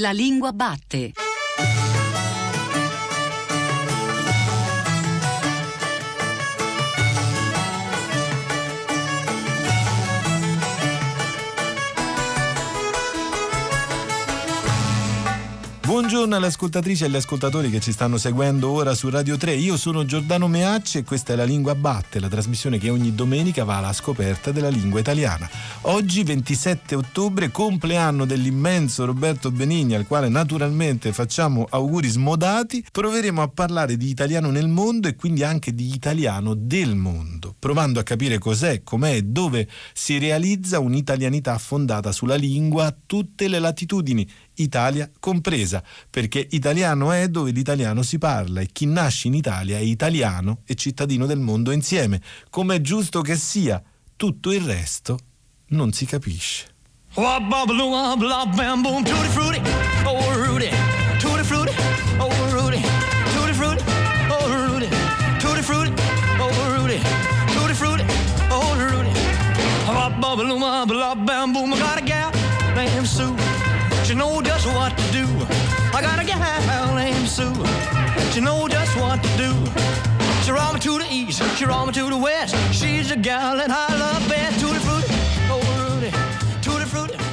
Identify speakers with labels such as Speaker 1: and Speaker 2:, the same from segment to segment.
Speaker 1: La lingua batte.
Speaker 2: Buongiorno alle ascoltatrici e agli ascoltatori che ci stanno seguendo ora su Radio 3. Io sono Giordano Meacci e questa è La Lingua Batte, la trasmissione che ogni domenica va alla scoperta della lingua italiana. Oggi, 27 ottobre, compleanno dell'immenso Roberto Benigni, al quale naturalmente facciamo auguri smodati, proveremo a parlare di italiano nel mondo e quindi anche di italiano del mondo, provando a capire cos'è, com'è e dove si realizza un'italianità fondata sulla lingua a tutte le latitudini Italia compresa, perché italiano è dove l'italiano si parla e chi nasce in Italia è italiano e cittadino del mondo insieme, come è giusto che sia. Tutto il resto non si capisce. Bamboo, I got a gal named Sue. She know just what to do. I got a gal named Sue. She know just what to do. She roll me to the east, she roll me to the west. She's a gal that I love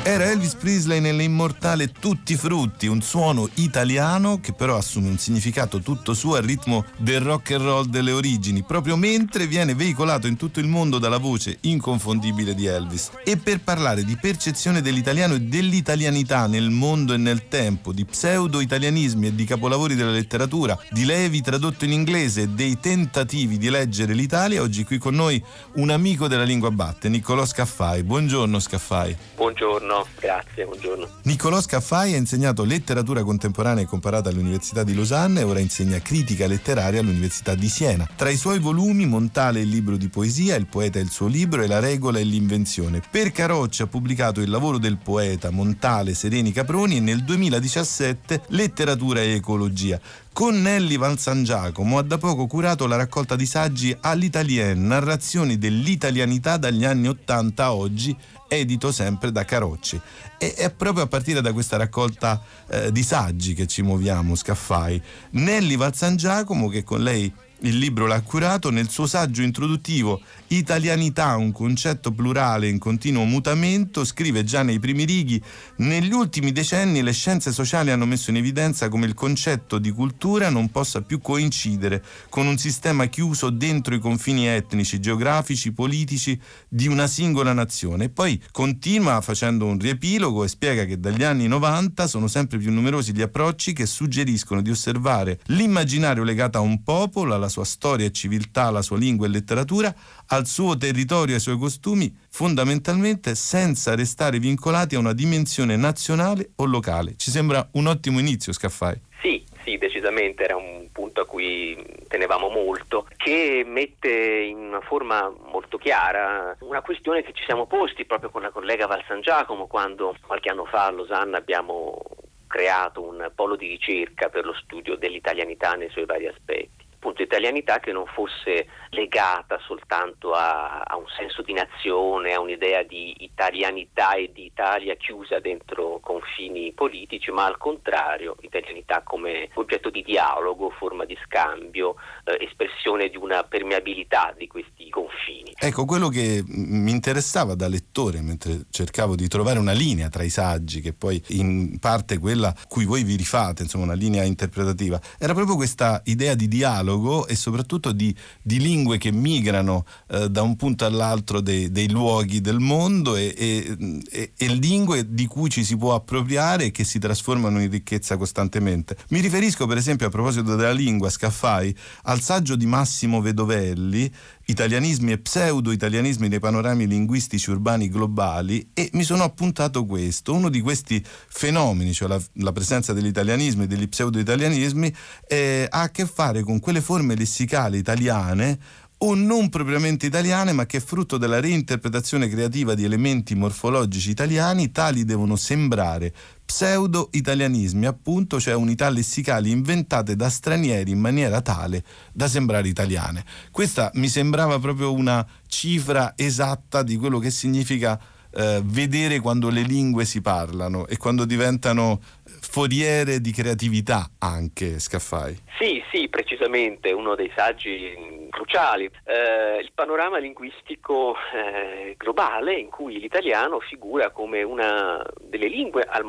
Speaker 2: Era Elvis Presley nell'immortale Tutti Frutti, un suono italiano che però assume un significato tutto suo al ritmo del rock and roll delle origini, proprio mentre viene veicolato in tutto il mondo dalla voce inconfondibile di Elvis. E per parlare di percezione dell'italiano e dell'italianità nel mondo e nel tempo, di pseudo-italianismi e di capolavori della letteratura, di Levi tradotto in inglese e dei tentativi di leggere l'Italia, oggi qui con noi un amico della lingua batte, Niccolò Scaffai. Buongiorno Scaffai.
Speaker 3: Buongiorno grazie, buongiorno.
Speaker 2: Niccolò Scaffai ha insegnato letteratura contemporanea e comparata all'Università di Losanna e ora insegna critica letteraria all'Università di Siena. Tra i suoi volumi Montale il libro di poesia, Il poeta e il suo libro e La regola e l'invenzione. Per Carocci ha pubblicato il lavoro del poeta Montale Sereni Caproni e nel 2017 Letteratura e ecologia. Con Nelly Van San Giacomo ha da poco curato la raccolta di saggi all'Italien, narrazioni dell'italianità dagli anni 80 a oggi, edito sempre da Carocci. E è proprio a partire da questa raccolta eh, di saggi che ci muoviamo, Scaffai. Nelly Van San Giacomo, che con lei il libro l'ha curato nel suo saggio introduttivo Italianità, un concetto plurale in continuo mutamento, scrive già nei primi righi, negli ultimi decenni le scienze sociali hanno messo in evidenza come il concetto di cultura non possa più coincidere con un sistema chiuso dentro i confini etnici, geografici, politici di una singola nazione. E poi continua facendo un riepilogo e spiega che dagli anni 90 sono sempre più numerosi gli approcci che suggeriscono di osservare l'immaginario legato a un popolo, alla sua storia e civiltà, alla sua lingua e letteratura, al suo territorio e ai suoi costumi, fondamentalmente senza restare vincolati a una dimensione nazionale o locale. Ci sembra un ottimo inizio, Scaffai.
Speaker 3: Sì, sì, decisamente era un punto a cui tenevamo molto, che mette in una forma molto chiara una questione che ci siamo posti proprio con la collega Val San Giacomo quando qualche anno fa a Losanna abbiamo creato un polo di ricerca per lo studio dell'italianità nei suoi vari aspetti appunto italianità che non fosse legata soltanto a, a, un senso di nazione, a un'idea di italianità e di Italia chiusa dentro confini politici, ma al contrario italianità come oggetto di dialogo, forma di scambio, eh, espressione di una permeabilità di questi confini.
Speaker 2: Ecco, quello che mi interessava da lettore mentre cercavo di trovare una linea tra i saggi, che poi in parte quella cui voi vi rifate, insomma una linea interpretativa, era proprio questa idea di dialogo dialogo e soprattutto di, di lingue che migrano eh, da un punto all'altro dei, dei luoghi del mondo e, e, e, lingue di cui ci si può appropriare e che si trasformano in ricchezza costantemente. Mi riferisco per esempio a proposito della lingua, Scaffai, al saggio di Massimo Vedovelli italianismi e pseudo-italianismi nei panorami linguistici urbani globali e mi sono appuntato questo. Uno di questi fenomeni, cioè la, la presenza dell'italianismo e degli pseudo-italianismi, eh, ha a che fare con quelle forme lessicali italiane o non propriamente italiane, ma che frutto della reinterpretazione creativa di elementi morfologici italiani, tali devono sembrare pseudo-italianismi, appunto, cioè unità lessicali inventate da stranieri in maniera tale da sembrare italiane. Questa mi sembrava proprio una cifra esatta di quello che significa eh, vedere quando le lingue si parlano e quando diventano foriere di creatività anche Scaffai.
Speaker 3: Sì, sì, precisamente, uno dei saggi cruciali. Eh, il panorama linguistico eh, globale in cui l'italiano figura come una delle lingue al,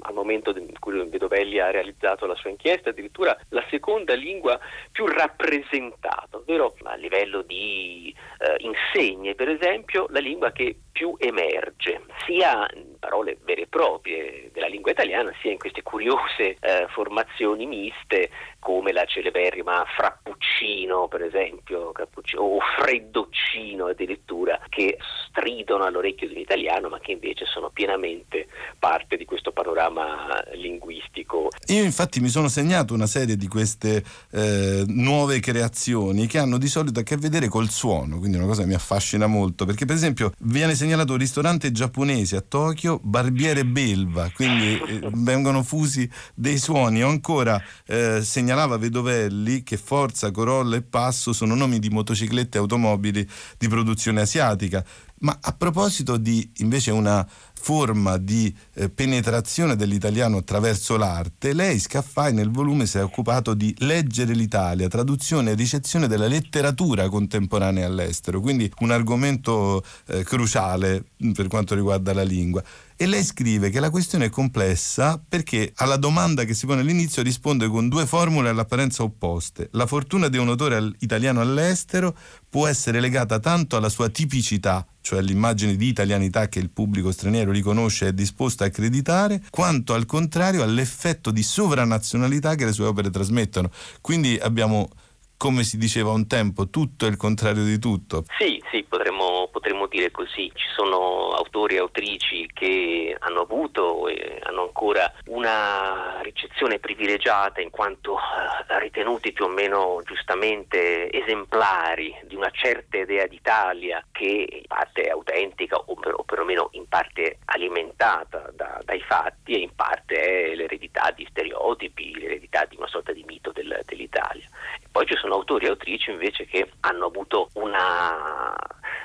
Speaker 3: al momento in cui Vedovelli ha realizzato la sua inchiesta, addirittura la seconda lingua più rappresentata, ovvero a livello di eh, insegne, per esempio, la lingua che più emerge, sia in parole vere e proprie della lingua italiana, sia in queste curiose eh, formazioni miste come la celeberrima frappuccino, per esempio, o freddoccino addirittura, che stridono all'orecchio di un italiano, ma che invece sono pienamente parte di questo panorama linguistico.
Speaker 2: Io infatti mi sono segnato una serie di queste eh, nuove creazioni che hanno di solito a che vedere col suono, quindi una cosa che mi affascina molto, perché per esempio viene segnalato un ristorante giapponese a Tokyo, Barbiere Belva, quindi eh, vengono fusi dei suoni, o ancora eh, segnalato segnalava Vedovelli che Forza, Corolla e Passo sono nomi di motociclette e automobili di produzione asiatica. Ma a proposito di invece una forma di eh, penetrazione dell'italiano attraverso l'arte, lei Scaffai nel volume si è occupato di leggere l'Italia, traduzione e ricezione della letteratura contemporanea all'estero, quindi un argomento eh, cruciale per quanto riguarda la lingua. E lei scrive che la questione è complessa perché alla domanda che si pone all'inizio risponde con due formule all'apparenza opposte. La fortuna di un autore italiano all'estero può essere legata tanto alla sua tipicità, cioè all'immagine di italianità che il pubblico straniero riconosce e è disposto a accreditare, quanto al contrario all'effetto di sovranazionalità che le sue opere trasmettono. Quindi abbiamo come si diceva un tempo, tutto è il contrario di tutto.
Speaker 3: Sì, sì, potremmo, potremmo dire così. Ci sono autori e autrici che hanno avuto e hanno ancora una ricezione privilegiata in quanto eh, ritenuti più o meno giustamente esemplari di una certa idea d'Italia che in parte è autentica o, per, o perlomeno in parte alimentata da, dai fatti e in parte è l'eredità di stereotipi, l'eredità di una sorta di mito del, dell'Italia. Poi ci sono autori e autrici invece che hanno avuto una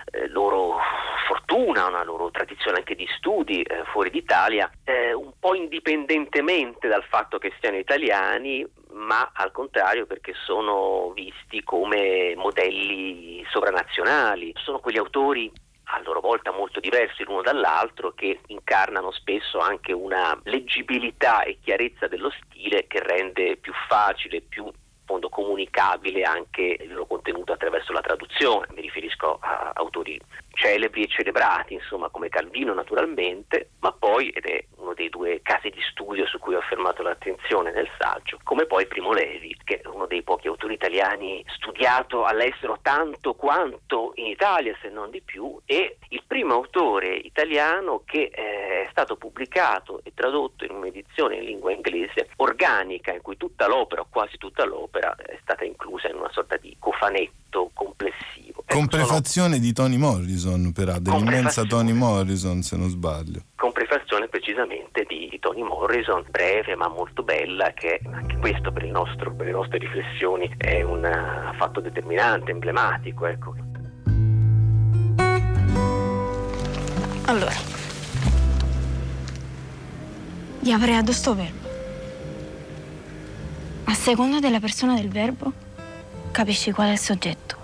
Speaker 3: eh, loro fortuna, una loro tradizione anche di studi eh, fuori d'Italia, eh, un po' indipendentemente dal fatto che siano italiani, ma al contrario perché sono visti come modelli sovranazionali. Sono quegli autori a loro volta molto diversi l'uno dall'altro, che incarnano spesso anche una leggibilità e chiarezza dello stile che rende più facile, più fondo comunicabile anche il loro contenuto attraverso la traduzione, mi riferisco a autori celebri e celebrati, insomma come Calvino naturalmente, ma poi, ed è uno dei due casi di studio su cui ho fermato l'attenzione nel saggio, come poi Primo Levi, che è uno dei pochi autori italiani studiato all'estero tanto quanto in Italia, se non di più, e il primo autore italiano che eh, è stato pubblicato e tradotto in un'edizione in lingua inglese organica, in cui tutta l'opera, o quasi tutta l'opera, è stata inclusa in una sorta di cofanetto complessivo.
Speaker 2: Con ecco, prefazione sono... di Tony Morrison, però, dell'immensa Tony Morrison, se non sbaglio.
Speaker 3: Con prefazione precisamente di, di, Tony Morrison, breve ma molto bella, che anche questo per, nostro, per le nostre riflessioni è un uh, fatto determinante, emblematico. Ecco.
Speaker 1: Allora, io avrei addosso verbo. A seconda della persona del verbo, capisci qual è il soggetto.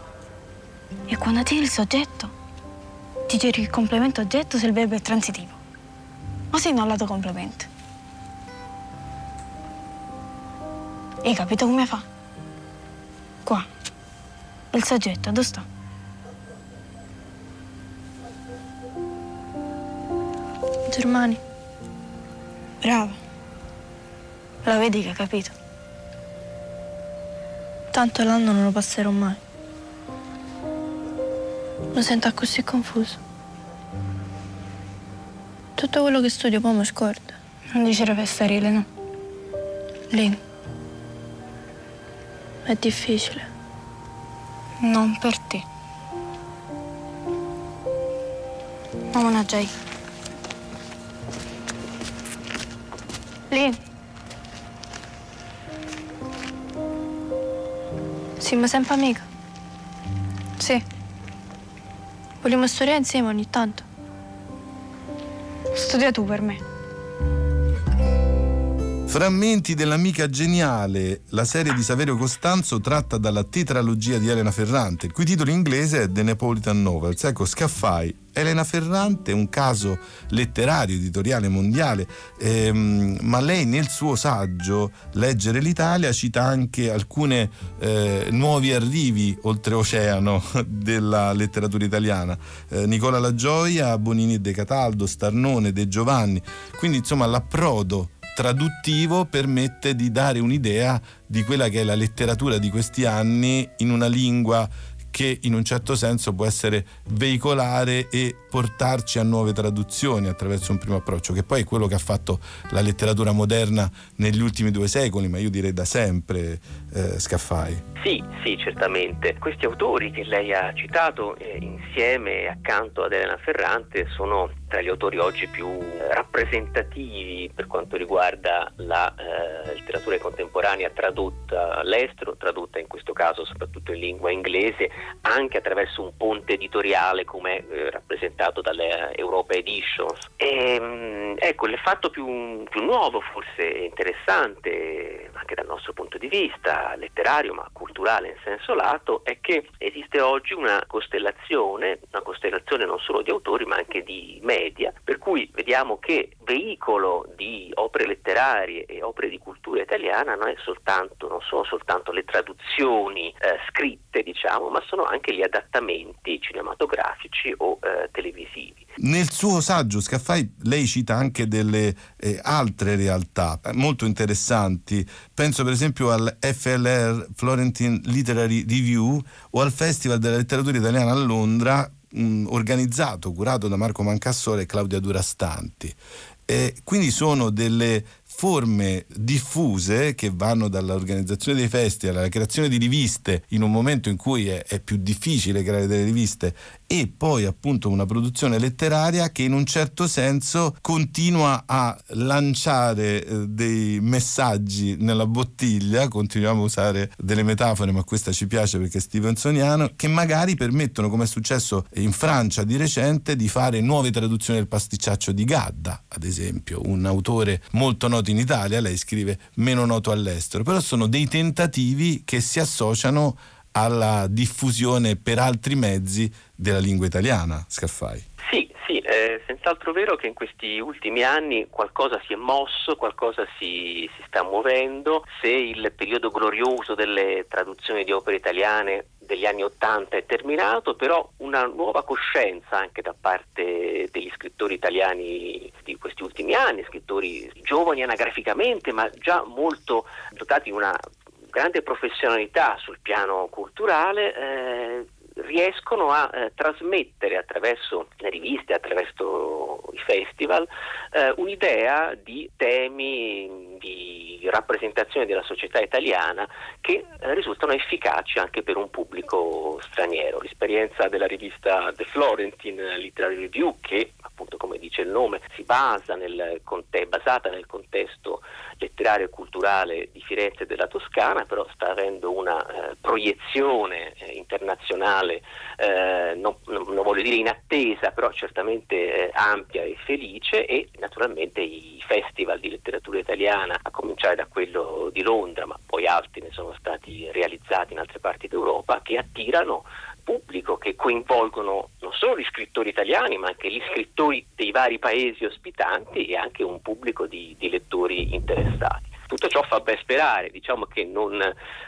Speaker 1: E quando tieni il soggetto, ti giri il complemento oggetto se il verbo è transitivo. O se no, lato complemento. Hai capito come fa? Qua. Il soggetto, dove sta? Germani. Brava. Lo vedi che ha capito? Tanto l'anno non lo passerò mai. Mi sento così confuso. Tutto quello che studio poi mi scorda. Non dicere per sterile, no? Lì. È difficile. Non per te. Mamma Jay. Lì. Ma sempre amica. Sì. Vogliamo studiare insieme ogni tanto. Studia tu per me.
Speaker 2: Frammenti dell'amica geniale, la serie di Saverio Costanzo tratta dalla tetralogia di Elena Ferrante, il cui titolo inglese è The Neapolitan Novels. Ecco, Scaffai, Elena Ferrante, un caso letterario, editoriale mondiale, ehm, ma lei nel suo saggio Leggere l'Italia cita anche alcuni eh, nuovi arrivi oltreoceano della letteratura italiana. Eh, Nicola La Gioia, Bonini De Cataldo, Starnone, De Giovanni, quindi insomma l'approdo traduttivo permette di dare un'idea di quella che è la letteratura di questi anni in una lingua che in un certo senso può essere veicolare e portarci a nuove traduzioni attraverso un primo approccio, che poi è quello che ha fatto la letteratura moderna negli ultimi due secoli, ma io direi da sempre, eh, Scaffai.
Speaker 3: Sì, sì, certamente. Questi autori che lei ha citato eh, insieme accanto ad Elena Ferrante sono tra gli autori oggi più eh, rappresentativi per quanto riguarda la eh, letteratura contemporanea tradotta all'estero, tradotta in questo caso soprattutto in lingua inglese, anche attraverso un ponte editoriale come eh, rappresentato dalle Europa Editions. E, ehm, ecco, il fatto più, più nuovo, forse interessante anche dal nostro punto di vista letterario ma culturale in senso lato, è che esiste oggi una costellazione, una costellazione non solo di autori ma anche di media, per cui vediamo che veicolo di opere letterarie e opere di cultura italiana non, soltanto, non sono soltanto le traduzioni eh, scritte, diciamo, ma sono anche gli adattamenti cinematografici o eh, televisivi.
Speaker 2: Nel suo saggio Scaffai lei cita anche delle eh, altre realtà eh, molto interessanti, penso per esempio al FLR Florentine Literary Review o al Festival della letteratura italiana a Londra mh, organizzato, curato da Marco Mancassore e Claudia Durastanti. E quindi sono delle forme diffuse che vanno dall'organizzazione dei festival alla creazione di riviste in un momento in cui è, è più difficile creare delle riviste e poi appunto una produzione letteraria che in un certo senso continua a lanciare eh, dei messaggi nella bottiglia, continuiamo a usare delle metafore ma questa ci piace perché è stevensoniano, che magari permettono come è successo in Francia di recente di fare nuove traduzioni del pasticciaccio di Gadda, ad esempio, un autore molto noto in Italia, lei scrive meno noto all'estero, però sono dei tentativi che si associano alla diffusione per altri mezzi della lingua italiana, Scaffai.
Speaker 3: Sì, sì, è senz'altro vero che in questi ultimi anni qualcosa si è mosso, qualcosa si, si sta muovendo. Se il periodo glorioso delle traduzioni di opere italiane degli anni Ottanta è terminato, però una nuova coscienza anche da parte degli scrittori italiani di questi ultimi anni, scrittori giovani anagraficamente, ma già molto dotati di una grande professionalità sul piano culturale, eh, riescono a eh, trasmettere attraverso le riviste, attraverso i festival, eh, un'idea di temi di rappresentazione della società italiana che eh, risultano efficaci anche per un pubblico straniero. L'esperienza della rivista The Florentine Literary Review, che appunto come dice il nome si basa nel, è basata nel contesto letterario e culturale di Firenze e della Toscana, però sta avendo una eh, proiezione eh, internazionale, eh, non, non, voglio dire in attesa, però certamente eh, ampia e felice e naturalmente i festival di letteratura italiana, a cominciare da quello di Londra, ma poi altri ne sono stati realizzati in altre parti d'Europa, che attirano pubblico che coinvolgono non solo gli scrittori italiani ma anche gli scrittori dei vari paesi ospitanti e anche un pubblico di, di lettori interessati. Tutto ciò fa ben sperare, diciamo che non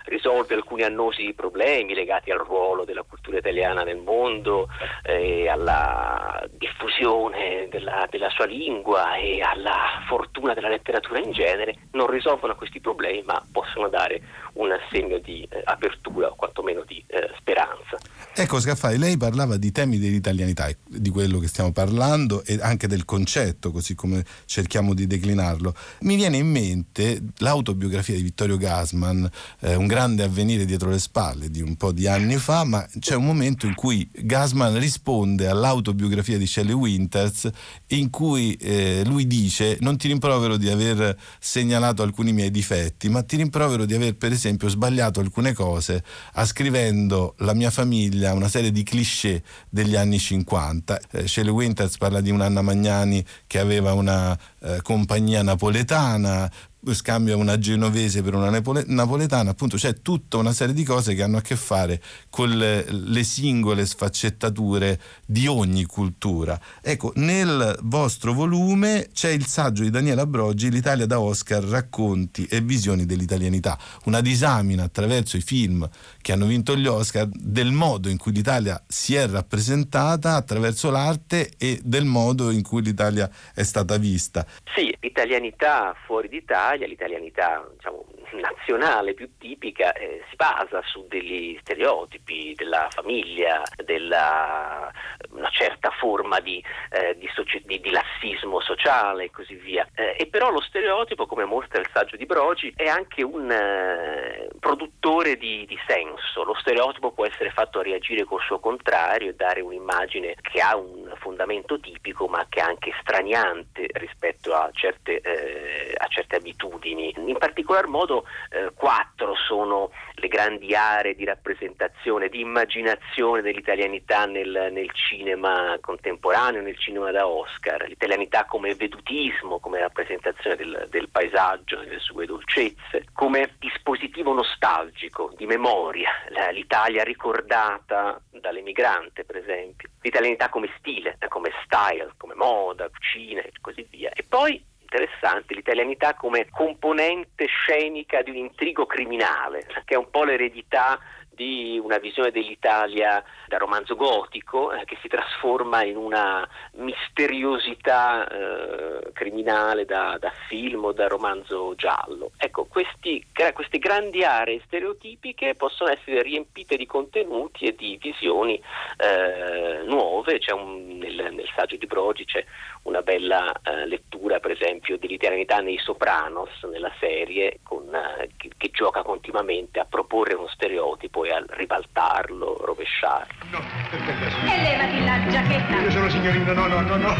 Speaker 3: risolve alcuni annosi problemi legati al ruolo della cultura italiana nel mondo, eh, alla diffusione della, della, sua lingua e alla fortuna della letteratura in genere, non risolvono questi problemi ma possono dare un segno di eh, apertura o quantomeno di eh, speranza.
Speaker 2: Ecco Scaffari, lei parlava di temi dell'italianità, di quello che stiamo parlando e anche del concetto, così come cerchiamo di declinarlo. Mi viene in mente l'autobiografia di Vittorio Gasman, eh, un grande avvenire dietro le spalle di un po' di anni fa, ma c'è un momento in cui Gasman risponde all'autobiografia di Shelley Winters in cui eh, lui dice non ti rimprovero di aver segnalato alcuni miei difetti, ma ti rimprovero di aver per esempio sbagliato alcune cose ascrivendo la mia famiglia a una serie di cliché degli anni 50. Eh, Shelley Winters parla di un'Anna Magnani che aveva una eh, compagnia napoletana, scambia una genovese per una napoletana, appunto c'è tutta una serie di cose che hanno a che fare con le, le singole sfaccettature di ogni cultura. Ecco, nel vostro volume c'è il saggio di Daniela Broggi, L'Italia da Oscar, racconti e visioni dell'italianità, una disamina attraverso i film che hanno vinto gli Oscar del modo in cui l'Italia si è rappresentata attraverso l'arte e del modo in cui l'Italia è stata vista.
Speaker 3: Sì, l'italianità fuori d'Italia, l'italianità diciamo, nazionale più tipica eh, si basa su degli stereotipi della famiglia, della una certa forma di, eh, di, soci- di, di, lassismo sociale e così via. Eh, e però lo stereotipo, come mostra il saggio di Brogi, è anche un eh, produttore di, di, senso. Lo stereotipo può essere fatto reagire col suo contrario e dare un'immagine che ha un fondamento tipico ma che è anche straniante rispetto a certe, eh, a certe abitudini. In particolar modo eh, quattro sono le grandi aree di rappresentazione, di immaginazione dell'italianità nel, nel cinema contemporaneo, nel cinema da Oscar. L'italianità come vedutismo, come rappresentazione del, del paesaggio nelle sue dolcezze, come dispositivo nostalgico di memoria, l'Italia ricordata dall'emigrante per esempio, l'italianità come stile, come style, come moda, cucina e così via. E poi interessante l'italianità come componente scenica di un intrigo criminale, che è un po' l'eredità di una visione dell'Italia da romanzo gotico eh, che si trasforma in una misteriosità eh, criminale da, da, film o da romanzo giallo. Ecco, questi, queste grandi aree stereotipiche possono essere riempite di contenuti e di visioni eh, nuove. Un, nel, nel, saggio di Brogi c'è una bella eh, lettura, per esempio, dell'italianità nei Sopranos, nella serie, con, eh, che, che gioca continuamente a proporre uno stereotipo a ribaltarlo, rovesciarlo.
Speaker 4: No, E levati la giacchetta.
Speaker 5: Io sono signorino, no, no, no, no.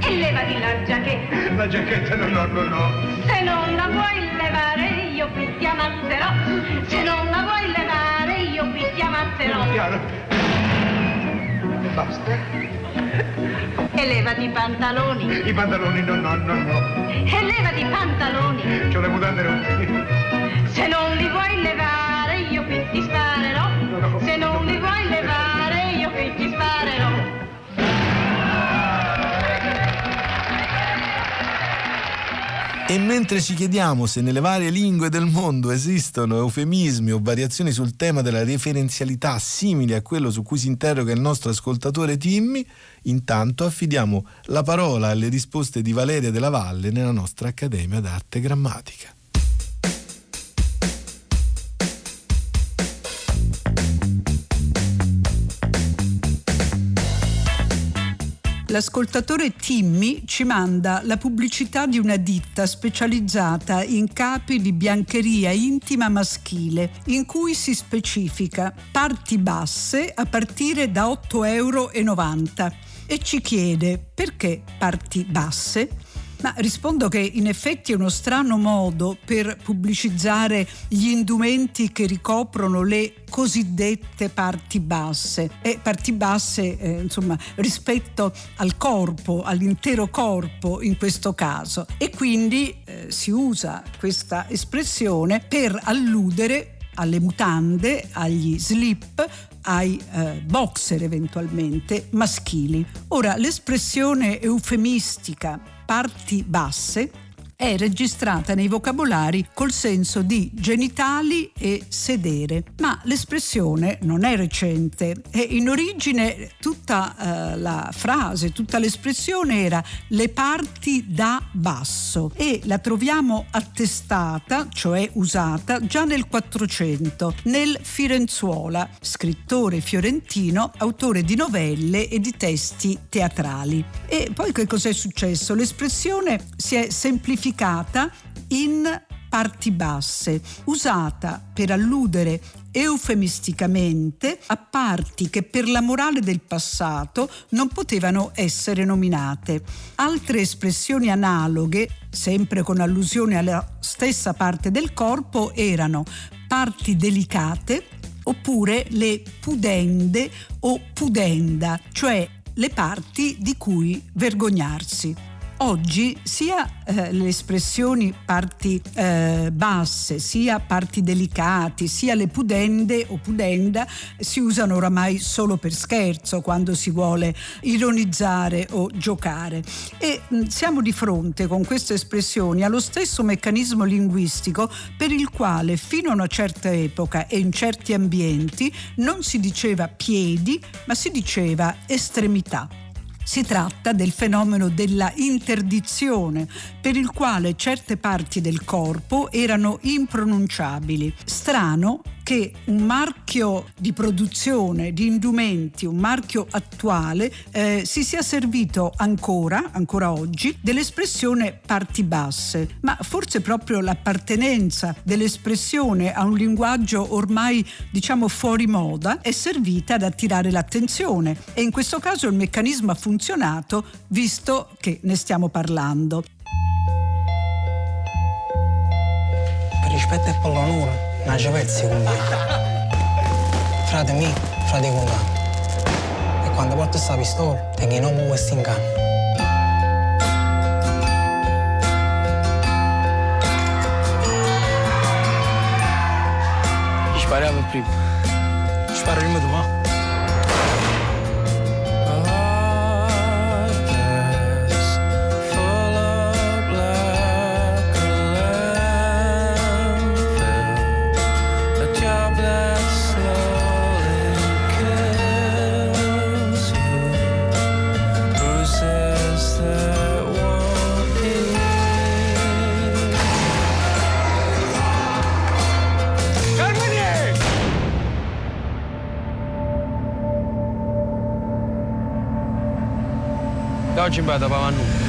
Speaker 4: E levati la giacchetta.
Speaker 5: La giacchetta, no, no, no, no.
Speaker 4: Se non la vuoi levare, io qui ti ammazzerò. Se non la vuoi levare, io qui ti ammazzerò.
Speaker 5: Piano. E basta.
Speaker 4: E levati i pantaloni.
Speaker 5: I pantaloni, no, no, no, no.
Speaker 4: E levati i pantaloni.
Speaker 5: C'ho le mutande rotte.
Speaker 4: Se non li vuoi levare, io qui ti
Speaker 2: E mentre ci chiediamo se nelle varie lingue del mondo esistono eufemismi o variazioni sul tema della referenzialità simili a quello su cui si interroga il nostro ascoltatore Timmy, intanto affidiamo la parola alle risposte di Valeria della Valle nella nostra Accademia d'Arte Grammatica.
Speaker 6: L'ascoltatore Timmy ci manda la pubblicità di una ditta specializzata in capi di biancheria intima maschile, in cui si specifica parti basse a partire da 8,90 euro e ci chiede perché parti basse? Ma rispondo che in effetti è uno strano modo per pubblicizzare gli indumenti che ricoprono le cosiddette parti basse. E parti basse eh, insomma rispetto al corpo, all'intero corpo in questo caso. E quindi eh, si usa questa espressione per alludere alle mutande, agli slip, ai eh, boxer eventualmente maschili. Ora l'espressione eufemistica parti basse è registrata nei vocabolari col senso di genitali e sedere, ma l'espressione non è recente e in origine tutta eh, la frase, tutta l'espressione era le parti da basso e la troviamo attestata, cioè usata, già nel 400 nel Firenzuola, scrittore fiorentino, autore di novelle e di testi teatrali. E poi che cos'è successo? L'espressione si è semplificata modificata in parti basse, usata per alludere eufemisticamente a parti che per la morale del passato non potevano essere nominate. Altre espressioni analoghe, sempre con allusione alla stessa parte del corpo, erano parti delicate oppure le pudende o pudenda, cioè le parti di cui vergognarsi. Oggi sia eh, le espressioni parti eh, basse, sia parti delicati, sia le pudende o pudenda si usano oramai solo per scherzo quando si vuole ironizzare o giocare. E mh, siamo di fronte con queste espressioni allo stesso meccanismo linguistico per il quale fino a una certa epoca e in certi ambienti non si diceva piedi, ma si diceva estremità. Si tratta del fenomeno della interdizione, per il quale certe parti del corpo erano impronunciabili. Strano che un marchio di produzione di indumenti, un marchio attuale, eh, si sia servito ancora, ancora oggi, dell'espressione parti basse, ma forse proprio l'appartenenza dell'espressione a un linguaggio ormai diciamo fuori moda è servita ad attirare l'attenzione. E in questo caso il meccanismo ha funzionato visto che ne stiamo parlando.
Speaker 7: Rispetto e per ci pezzi con me. Frate mio, frate con me. E quando porto questa pistola, tengo in nome questo inganno. Spariamo prima. Sparo prima tu, oggi in bada pavannu.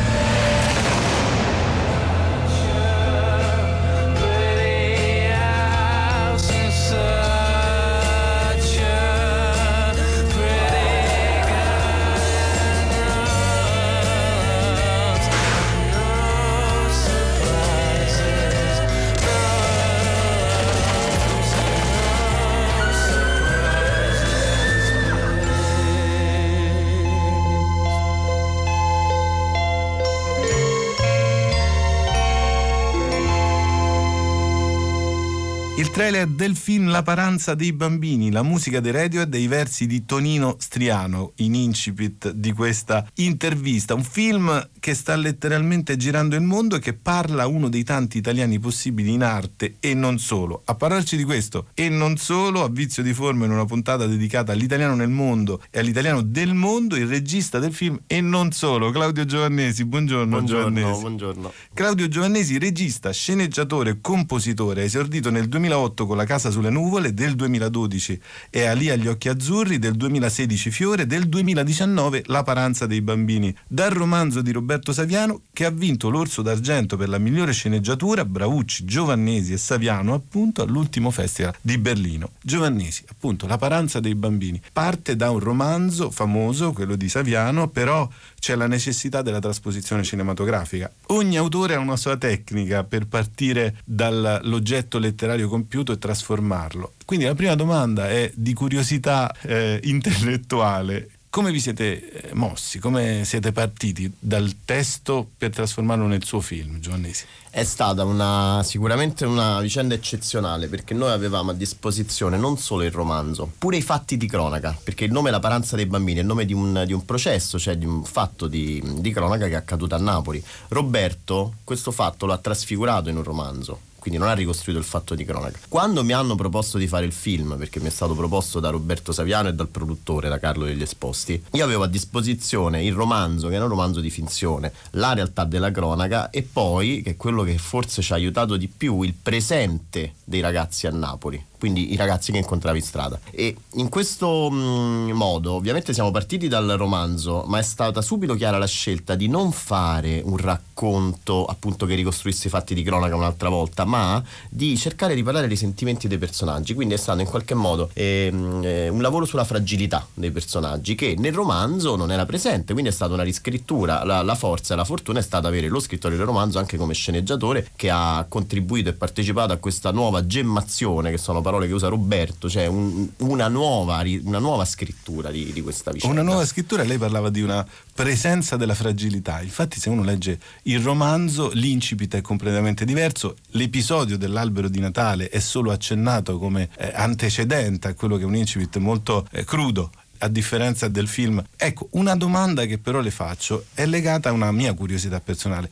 Speaker 2: Trailer del film La paranza dei bambini, la musica dei radio e dei versi di Tonino Striano, in incipit di questa intervista. Un film che sta letteralmente girando il mondo e che parla uno dei tanti italiani possibili in arte e non solo. A parlarci di questo e non solo, a vizio di forma in una puntata dedicata all'italiano nel mondo e all'italiano del mondo, il regista del film e non solo, Claudio Giovannesi. Buongiorno,
Speaker 8: Buongiorno,
Speaker 2: Giovannesi.
Speaker 8: buongiorno.
Speaker 2: Claudio Giovannesi, regista, sceneggiatore, compositore, esordito nel 2008 con La casa sulle nuvole, del 2012 è Ali agli occhi azzurri, del 2016 Fiore, del 2019 La paranza dei bambini. Dal romanzo di Roberto Saviano che ha vinto l'Orso d'Argento per la migliore sceneggiatura, Braucci, Giovannesi e Saviano appunto all'ultimo festival di Berlino. Giovannesi, appunto, La paranza dei bambini, parte da un romanzo famoso, quello di Saviano, però c'è la necessità della trasposizione cinematografica. Ogni autore ha una sua tecnica per partire dall'oggetto letterario compiuto e trasformarlo. Quindi la prima domanda è di curiosità eh, intellettuale. Come vi siete eh, mossi? Come siete partiti dal testo per trasformarlo nel suo film, Giovannesi?
Speaker 8: È stata una, sicuramente una vicenda eccezionale perché noi avevamo a disposizione non solo il romanzo, pure i fatti di cronaca, perché il nome La paranza dei bambini è il nome di un, di un processo, cioè di un fatto di, di cronaca che è accaduto a Napoli. Roberto questo fatto lo ha trasfigurato in un romanzo quindi non ha ricostruito il fatto di cronaca. Quando mi hanno proposto di fare il film, perché mi è stato proposto da Roberto Saviano e dal produttore, da Carlo degli Esposti, io avevo a disposizione il romanzo, che era un romanzo di finzione, la realtà della cronaca e poi, che è quello che forse ci ha aiutato di più, il presente dei ragazzi a Napoli quindi i ragazzi che incontravi in strada. E in questo mh, modo, ovviamente siamo partiti dal romanzo, ma è stata subito chiara la scelta di non fare un racconto appunto che ricostruisse i fatti di cronaca un'altra volta, ma di cercare di parlare dei sentimenti dei personaggi. Quindi è stato in qualche modo ehm, eh, un lavoro sulla fragilità dei personaggi che nel romanzo non era presente, quindi è stata una riscrittura. La, la forza e la fortuna è stata avere lo scrittore del romanzo anche come sceneggiatore che ha contribuito e partecipato a questa nuova gemmazione che sono parole parole che usa Roberto, cioè un, una, nuova, una, nuova, scrittura di, di, questa vicenda.
Speaker 2: Una nuova scrittura, lei parlava di una presenza della fragilità. Infatti, se uno legge il romanzo, l'incipit è completamente diverso. L'episodio dell'albero di Natale è solo accennato come eh, antecedente a quello che è un incipit molto eh, crudo a differenza del film. Ecco, una domanda che però le faccio è legata a una mia curiosità personale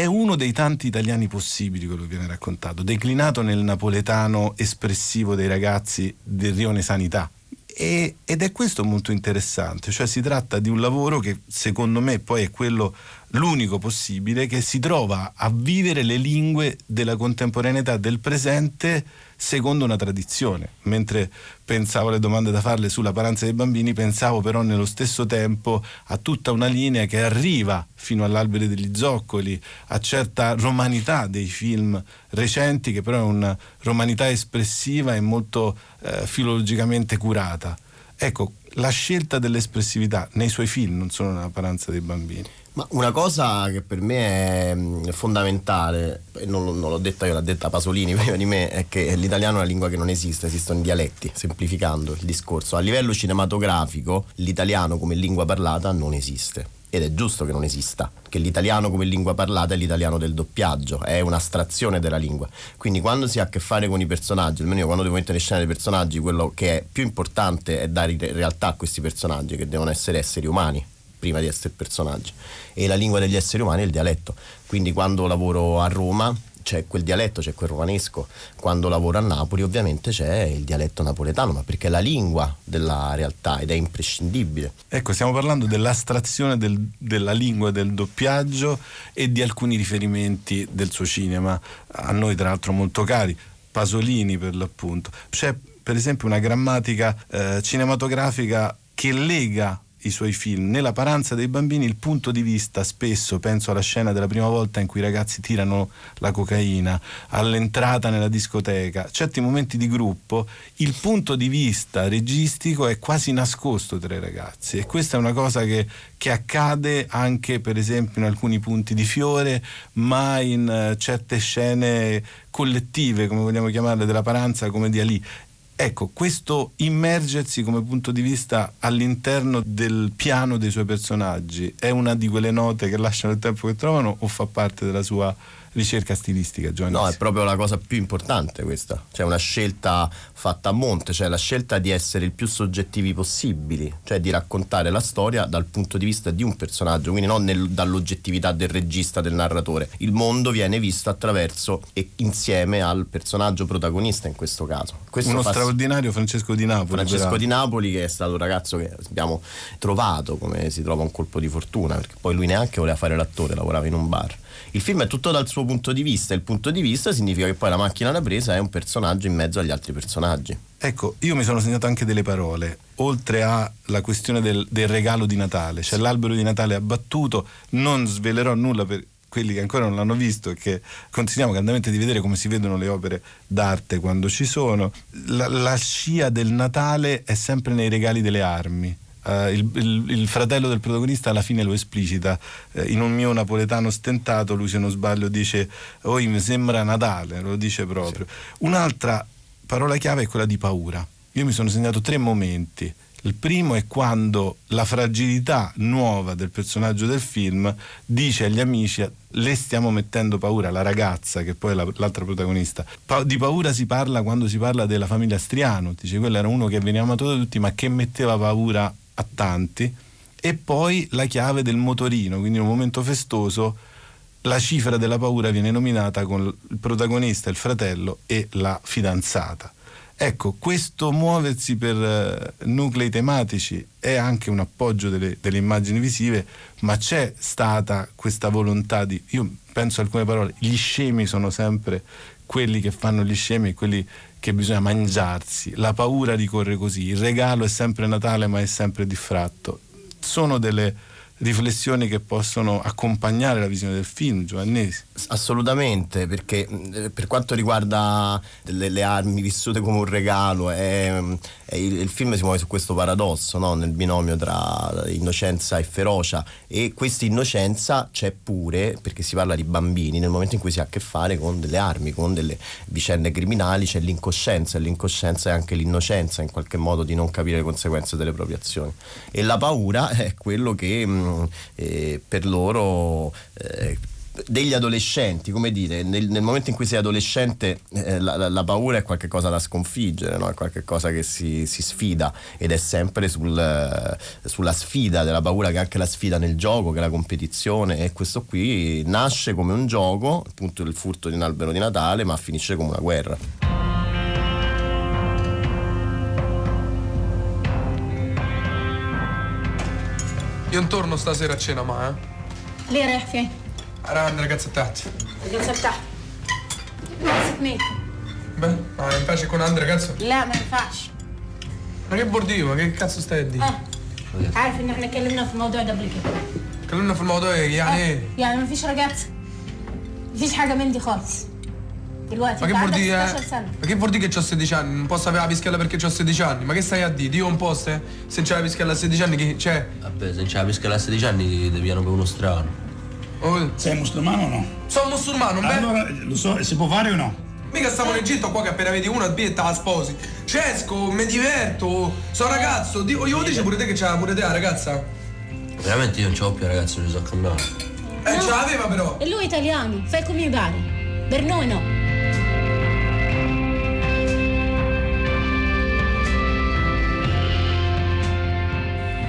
Speaker 2: è uno dei tanti italiani possibili quello che viene raccontato, declinato nel napoletano espressivo dei ragazzi del Rione Sanità. E, ed è questo molto interessante, cioè si tratta di un lavoro che secondo me poi è quello l'unico possibile, che si trova a vivere le lingue della contemporaneità del presente secondo una tradizione. Mentre pensavo alle domande da farle sulla paranza dei bambini, pensavo però nello stesso tempo a tutta una linea che arriva fino all'albero degli zoccoli, a certa romanità dei film recenti, che però è una romanità espressiva e molto eh, filologicamente curata. Ecco, la scelta dell'espressività nei suoi film, non solo nella paranza dei bambini.
Speaker 8: Ma una cosa che per me è mm, fondamentale, non, non, l'ho detta io, l'ha detta Pasolini prima di me, è che l'italiano è una lingua che non esiste, esistono i dialetti, semplificando il discorso. A livello cinematografico l'italiano come lingua parlata non esiste. Ed è giusto che non esista, che l'italiano come lingua parlata è l'italiano del doppiaggio, è un'astrazione della lingua. Quindi quando si ha a che fare con i personaggi, almeno io quando devo mettere in scena dei personaggi, quello che è più importante è dare realtà a questi personaggi, che devono essere esseri umani prima di essere personaggi. E la lingua degli esseri umani è il dialetto. Quindi quando lavoro a Roma c'è quel dialetto, c'è quel romanesco. Quando lavoro a Napoli ovviamente c'è il dialetto napoletano, ma perché è la lingua della realtà ed è imprescindibile.
Speaker 2: Ecco, stiamo parlando dell'astrazione del, della lingua del doppiaggio e di alcuni riferimenti del suo cinema, a noi tra l'altro molto cari, Pasolini per l'appunto. C'è per esempio una grammatica eh, cinematografica che lega i suoi film. Nella paranza dei bambini il punto di vista, spesso penso alla scena della prima volta in cui i ragazzi tirano la cocaina, all'entrata nella discoteca, certi momenti di gruppo, il punto di vista registico è quasi nascosto tra i ragazzi e questa è una cosa che, che accade anche per esempio in alcuni punti di Fiore, ma in uh, certe scene collettive, come vogliamo chiamarle, della paranza come di Ali. Ecco, questo immergersi come punto di vista all'interno del piano dei suoi personaggi è una di quelle note che lasciano il tempo che trovano o fa parte della sua ricerca stilistica, Giovanni?
Speaker 8: No, è proprio la cosa più importante questa, cioè una scelta fatta a monte, cioè la scelta di essere il più soggettivi possibili, cioè di raccontare la storia dal punto di vista di un personaggio, quindi non nel, dall'oggettività del regista, del narratore. Il mondo viene visto attraverso e insieme al personaggio protagonista in questo caso. Questo
Speaker 2: Uno straordinario Francesco di Napoli.
Speaker 8: Francesco però. di Napoli che è stato un ragazzo che abbiamo trovato come si trova un colpo di fortuna, perché poi lui neanche voleva fare l'attore, lavorava in un bar. Il film è tutto dal suo punto di vista. Il punto di vista significa che poi la macchina da presa è un personaggio in mezzo agli altri personaggi.
Speaker 2: Ecco, io mi sono segnato anche delle parole, oltre alla questione del, del regalo di Natale, cioè sì. l'albero di Natale abbattuto, non svelerò nulla per quelli che ancora non l'hanno visto e che consigliamo caldamente di vedere come si vedono le opere d'arte quando ci sono. La, la scia del Natale è sempre nei regali delle armi Uh, il, il, il, fratello del protagonista alla fine lo esplicita. Uh, in un mio napoletano stentato lui se non sbaglio dice oi mi sembra Natale lo dice proprio. Sì. un'altra parola chiave è quella di paura. Io mi sono segnato tre momenti. Il primo è quando la fragilità nuova del personaggio del film dice agli amici le stiamo mettendo paura, la ragazza che poi è la, l'altra protagonista. Pa- di paura si parla quando si parla della famiglia Striano, dice quello era uno che veniva amato da tutti ma che metteva paura a tanti, e poi la chiave del motorino, quindi in un momento festoso la cifra della paura viene nominata con il protagonista, il fratello e la fidanzata. Ecco, questo muoversi per uh, nuclei tematici è anche un appoggio delle, delle, immagini visive, ma c'è stata questa volontà di, io penso alcune parole, gli scemi sono sempre quelli che fanno gli scemi e quelli che bisogna mangiarsi, la paura ricorre così, il regalo è sempre Natale ma è sempre diffratto. Sono delle riflessioni che possono accompagnare la visione del film, Giovannesi.
Speaker 8: Assolutamente, perché per quanto riguarda le, le armi vissute come un regalo, è, è il, il, film si muove su questo paradosso, no? nel binomio tra innocenza e ferocia e questa innocenza c'è pure perché si parla di bambini, nel momento in cui si ha a che fare con delle armi, con delle vicende criminali, c'è l'incoscienza e l'incoscienza è anche l'innocenza in qualche modo di non capire le conseguenze delle proprie azioni. E la paura è quello che mh, eh, per loro... Eh, degli adolescenti, come dire, nel, nel momento in cui sei adolescente eh, la, la, la, paura è qualcosa da sconfiggere, no? è qualcosa che si, si, sfida ed è sempre sul, eh, sulla sfida della paura che è anche la sfida nel gioco, che è la competizione e questo qui nasce come un gioco, appunto il furto di un albero di Natale, ma finisce come una guerra.
Speaker 9: Io non torno stasera a cena, ma eh.
Speaker 10: Le refe.
Speaker 9: انا عند الرجالة بتاعتي
Speaker 10: الجلسة بتاعتي جلسة مين؟
Speaker 9: Beh, ma ينفعش يكون عندي ragazzo?
Speaker 10: لا ما ينفعش
Speaker 9: Ma che bordino, ma che cazzo stai a dire?
Speaker 10: اه عارف ان احنا اتكلمنا في الموضوع ده قبل كده
Speaker 9: اتكلمنا في الموضوع يعني ايه؟
Speaker 10: يعني مفيش رجعت مفيش حاجة من دي خالص دلوقتي
Speaker 9: Ma
Speaker 10: انت
Speaker 9: che vuol
Speaker 10: عندك
Speaker 9: dire?
Speaker 10: 16 سنة
Speaker 9: Ma che vuol dire che ho 16 anni? Non posso avere la pischella perché ho 16 anni? Ma che stai a dire? Dio un posto, eh? Se c'è la pischella a 16 anni, chi c'è?
Speaker 11: Vabbè, se non c'è la pischella a 16 anni deviano per uno strano.
Speaker 9: Oh,
Speaker 12: Sei musulmano o no?
Speaker 9: sono musulmano, beh?
Speaker 12: Allora, lo so, si può fare o no?
Speaker 9: Mica stiamo in Egitto qua che appena vedi una e te la sposi. Cesco, mi diverto, sono ragazzo. Io dice pure te che c'ha pure te la ragazza?
Speaker 11: Veramente io non ce l'ho più ragazzi, non li so cambiare.
Speaker 9: Eh,
Speaker 10: No.
Speaker 9: ce l'aveva però.
Speaker 10: E lui è italiano, fai come mi pare. Per noi no.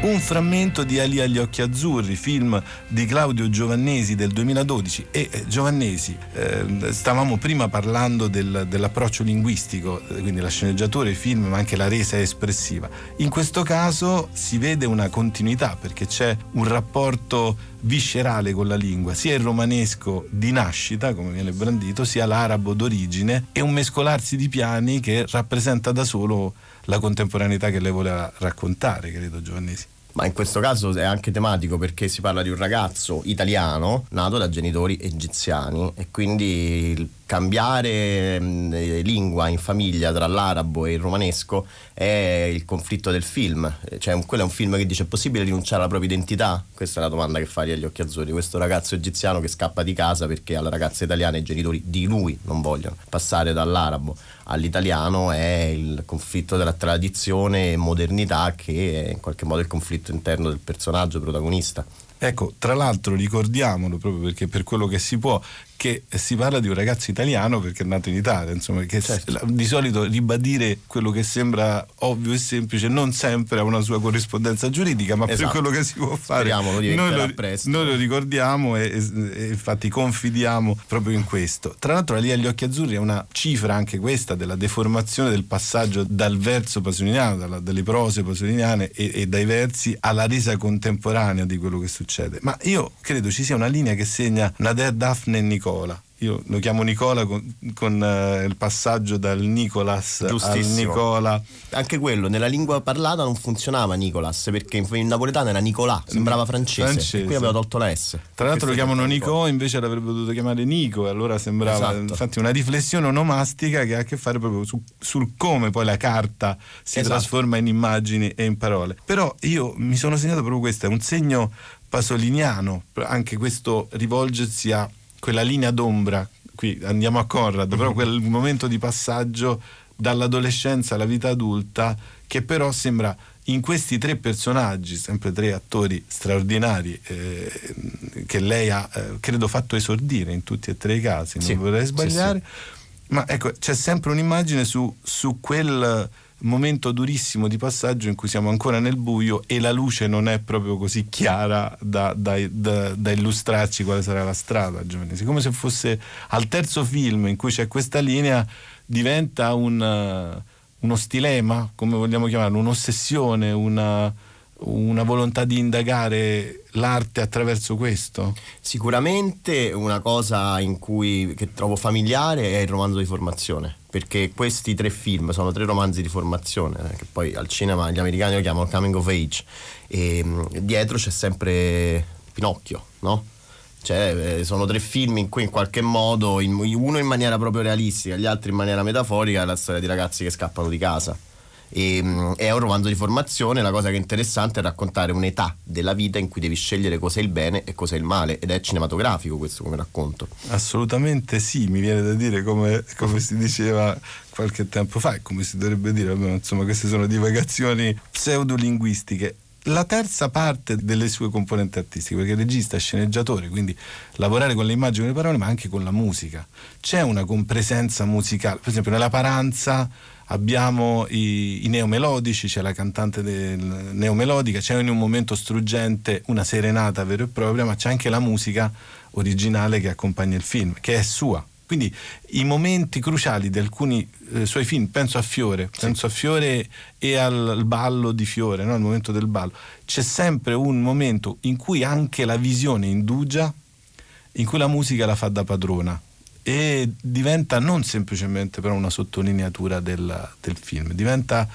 Speaker 2: Un frammento di Ali agli occhi azzurri, film di Claudio Giovannesi del 2012 e eh, Giovannesi, eh, stavamo prima parlando del- dell'approccio linguistico, eh, quindi la sceneggiatura, i film, ma anche la resa espressiva. In questo caso si vede una continuità perché c'è un rapporto viscerale con la lingua, sia il romanesco di nascita, come viene brandito, sia l'arabo d'origine. E un mescolarsi di piani che rappresenta da solo la contemporaneità che lei voleva raccontare, credo Giovannesi.
Speaker 8: Ma in questo caso è anche tematico perché si parla di un ragazzo italiano nato da genitori egiziani e quindi cambiare mh, eh, lingua in famiglia tra l'arabo e il romanesco è il conflitto del film. Cioè, quello è un film che dice è possibile rinunciare alla propria identità? Questa è la domanda che fa agli occhi azzurri. Questo ragazzo egiziano che scappa di casa perché alla ragazza italiana i genitori di lui non vogliono passare dall'arabo all'italiano è il conflitto della tradizione e modernità che è in qualche modo il conflitto interno del personaggio protagonista.
Speaker 2: Ecco, tra l'altro ricordiamolo proprio perché per quello che si può che si parla di un ragazzo italiano perché è nato in Italia, insomma, che
Speaker 8: Certo.
Speaker 2: di solito ribadire quello che sembra ovvio e semplice non sempre ha una sua corrispondenza giuridica, ma per
Speaker 8: Esatto.
Speaker 2: quello che si può fare noi, lo, noi lo ricordiamo e, e- e infatti confidiamo proprio in questo. Tra l'altro lì agli occhi azzurri è una cifra anche questa della deformazione del passaggio dal verso pasoliniano, dalla- dalle prose pasoliniane e, e dai versi alla resa contemporanea di quello che succede. Ma io credo ci sia una linea che segna Nader, Daphne e Nicola. Io lo chiamo Nicola con, con, eh, il passaggio dal Nicolas al. Nicola.
Speaker 8: Anche quello, nella lingua parlata non funzionava Nicolas perché in, in napoletano era Nicolà, sembrava francese,
Speaker 2: Francese.
Speaker 8: e qui aveva tolto la S.
Speaker 2: Tra l'altro lo chiamano. Nico, invece l'avrebbe dovuto chiamare Nico, e allora sembrava
Speaker 8: Esatto.
Speaker 2: infatti una riflessione onomastica che ha a che fare proprio su- sul come poi la carta si
Speaker 8: Esatto.
Speaker 2: trasforma in immagini e in parole. Però io mi sono segnato proprio questo, è un segno pasoliniano, anche questo rivolgersi a quella linea d'ombra, qui andiamo a Conrad,
Speaker 8: Mhm.
Speaker 2: però quel momento di passaggio dall'adolescenza alla vita adulta che però sembra in questi tre personaggi, sempre tre attori straordinari eh, che lei ha eh, credo fatto esordire in tutti e tre i casi, non
Speaker 8: Sì,
Speaker 2: vorrei
Speaker 8: sì,
Speaker 2: sbagliare, ma ecco c'è sempre un'immagine su, su quel momento durissimo di passaggio in cui siamo ancora nel buio e la luce non è proprio così chiara da, da- da- da illustrarci quale sarà la strada, Giovanni. Come se fosse al terzo film in cui c'è questa linea diventa un, eh, uno stilema, come vogliamo chiamarlo, un'ossessione, una, una volontà di indagare l'arte attraverso questo?
Speaker 8: Sicuramente una cosa in cui, che trovo familiare è il romanzo di formazione, perché questi tre film sono tre romanzi di formazione, eh, che poi al cinema gli americani lo chiamano coming of age, e mh, dietro c'è sempre Pinocchio, no? Cioè, eh, sono tre film in cui in qualche modo, in- uno in maniera proprio realistica, gli altri in maniera metaforica, è la storia di ragazzi che scappano di casa. E, mh, è un romanzo di formazione, la cosa che è interessante è raccontare un'età della vita in cui devi scegliere cos'è il bene e cos'è il male, ed è cinematografico questo come racconto.
Speaker 2: Assolutamente sì, mi viene da dire come, come si diceva qualche tempo fa e come si dovrebbe dire, insomma queste sono divagazioni pseudolinguistiche. La terza parte delle sue componenti artistiche, perché regista sceneggiatore, quindi lavorare con le immagini e le parole, ma anche con la musica. C'è una compresenza musicale, per esempio nella Paranza abbiamo i, i neomelodici, c'è la cantante neomelodica, c'è in un momento struggente una serenata vera e propria, ma c'è anche la musica originale che accompagna il film, che è sua. Quindi i momenti cruciali di alcuni eh, suoi film, penso a Fiore, penso a Fiore e al, al ballo di Fiore, no? al momento del ballo, c'è sempre un momento in cui anche la visione indugia, in cui la musica la fa da padrona e diventa non semplicemente però una sottolineatura del, del film, diventa,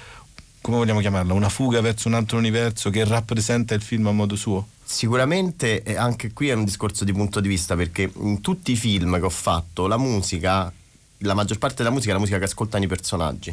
Speaker 2: come vogliamo chiamarla, una fuga verso un altro universo che rappresenta il film a modo suo?
Speaker 8: Sicuramente eh, anche qui è un discorso di punto di vista perché in tutti i film che ho fatto la musica, la maggior parte della musica è la musica che ascoltano i personaggi,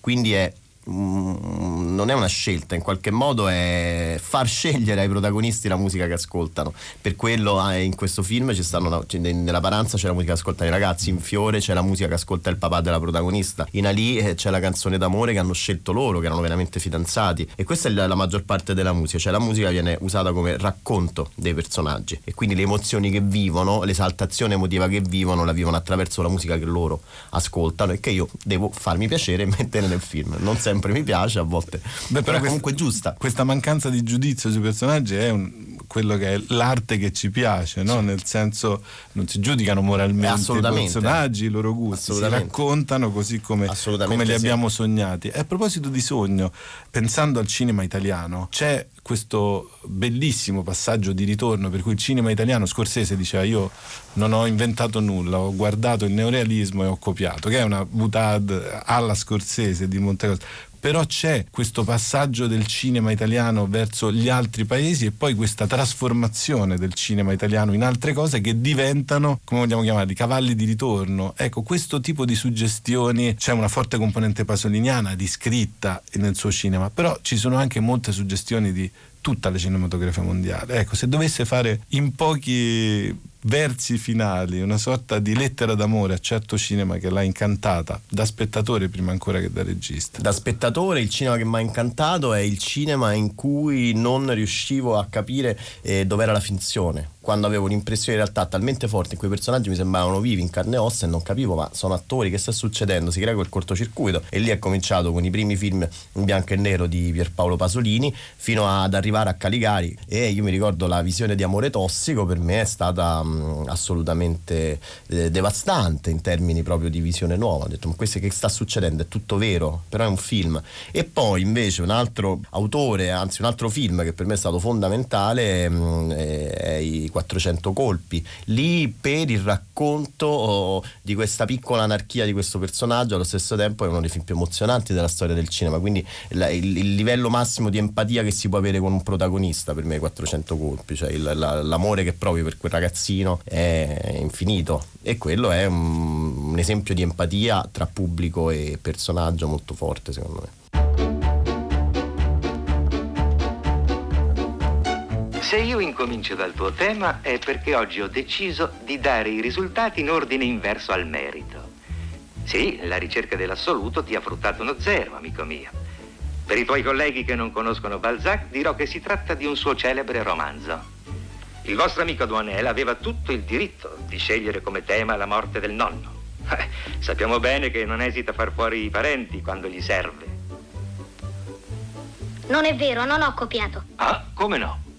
Speaker 8: quindi è mm, non è una scelta, in qualche modo è far scegliere ai protagonisti la musica che ascoltano. Per quello eh, in questo film stanno cioè, nella Paranza c'è la musica che ascoltano i ragazzi, in Fiore c'è la musica che ascolta il papà della protagonista, in Ali eh, c'è la canzone d'amore che hanno scelto loro, che erano veramente fidanzati. E questa è la, la maggior parte della musica, cioè la musica viene usata come racconto dei personaggi e quindi le emozioni che vivono, l'esaltazione emotiva che vivono, la vivono attraverso la musica che loro ascoltano e che io devo farmi piacere e mettere nel film. Non sempre mi piace, a volte.
Speaker 2: Beh,
Speaker 8: però è
Speaker 2: questa-
Speaker 8: comunque giusta.
Speaker 2: Questa mancanza di giudizio sui personaggi è un- quello che è l'arte che ci piace, no? nel senso non si giudicano moralmente i personaggi, i loro gusti, si raccontano così come, come li
Speaker 8: sì.
Speaker 2: abbiamo sognati. E a proposito di sogno, pensando al cinema italiano, c'è questo bellissimo passaggio di ritorno per cui il cinema italiano, Scorsese diceva io non ho inventato nulla, ho guardato il neorealismo e ho copiato, che è una butade alla Scorsese di Montecosta però c'è questo passaggio del cinema italiano verso gli altri paesi e poi questa trasformazione del cinema italiano in altre cose che diventano, come vogliamo chiamarli, cavalli di ritorno. Ecco, questo tipo di suggestioni, c'è una forte componente pasoliniana di scritta nel suo cinema, però ci sono anche molte suggestioni di tutta la cinematografia mondiale. Ecco, se dovesse fare in pochi versi finali una sorta di lettera d'amore a certo cinema che l'ha incantata, da spettatore prima ancora che da regista.
Speaker 8: Da spettatore il cinema che mi ha incantato è il cinema in cui non riuscivo a capire eh, dov'era la finzione. Quando avevo un'impressione in realtà talmente forte in cui i personaggi mi sembravano vivi in carne e ossa e non capivo ma sono attori, che sta succedendo? Si crea quel cortocircuito e lì è cominciato con i primi film in bianco e nero di Pierpaolo Pasolini fino ad arrivare a Caligari e io mi ricordo la visione di Amore Tossico per me è stata mh, assolutamente eh, devastante in termini proprio di visione nuova. Ho detto ma questo che sta succedendo è tutto vero, però è un film. E poi invece un altro autore, anzi un altro film che per me è stato fondamentale mh, è, I 400 colpi. Lì per il racconto oh, di questa piccola anarchia di questo personaggio allo stesso tempo è uno dei film più emozionanti della storia del cinema, quindi la- il, il livello massimo di empatia che si può avere con un protagonista per me è 400 colpi, cioè il- la- l'amore che provi per quel ragazzino è infinito e quello è un, un esempio di empatia tra pubblico e personaggio molto forte secondo me.
Speaker 13: Se io incomincio dal tuo tema è perché oggi ho deciso di dare i risultati in ordine inverso al merito. Sì, la ricerca dell'assoluto ti ha fruttato uno zero, amico mio. Per i tuoi colleghi che non conoscono Balzac dirò che si tratta di un suo celebre romanzo. Il vostro amico Duanel aveva tutto il diritto di scegliere come tema la morte del nonno. Eh, sappiamo bene che non esita a far fuori i parenti quando gli serve.
Speaker 14: Non è vero, non ho copiato.
Speaker 13: Ah, come no?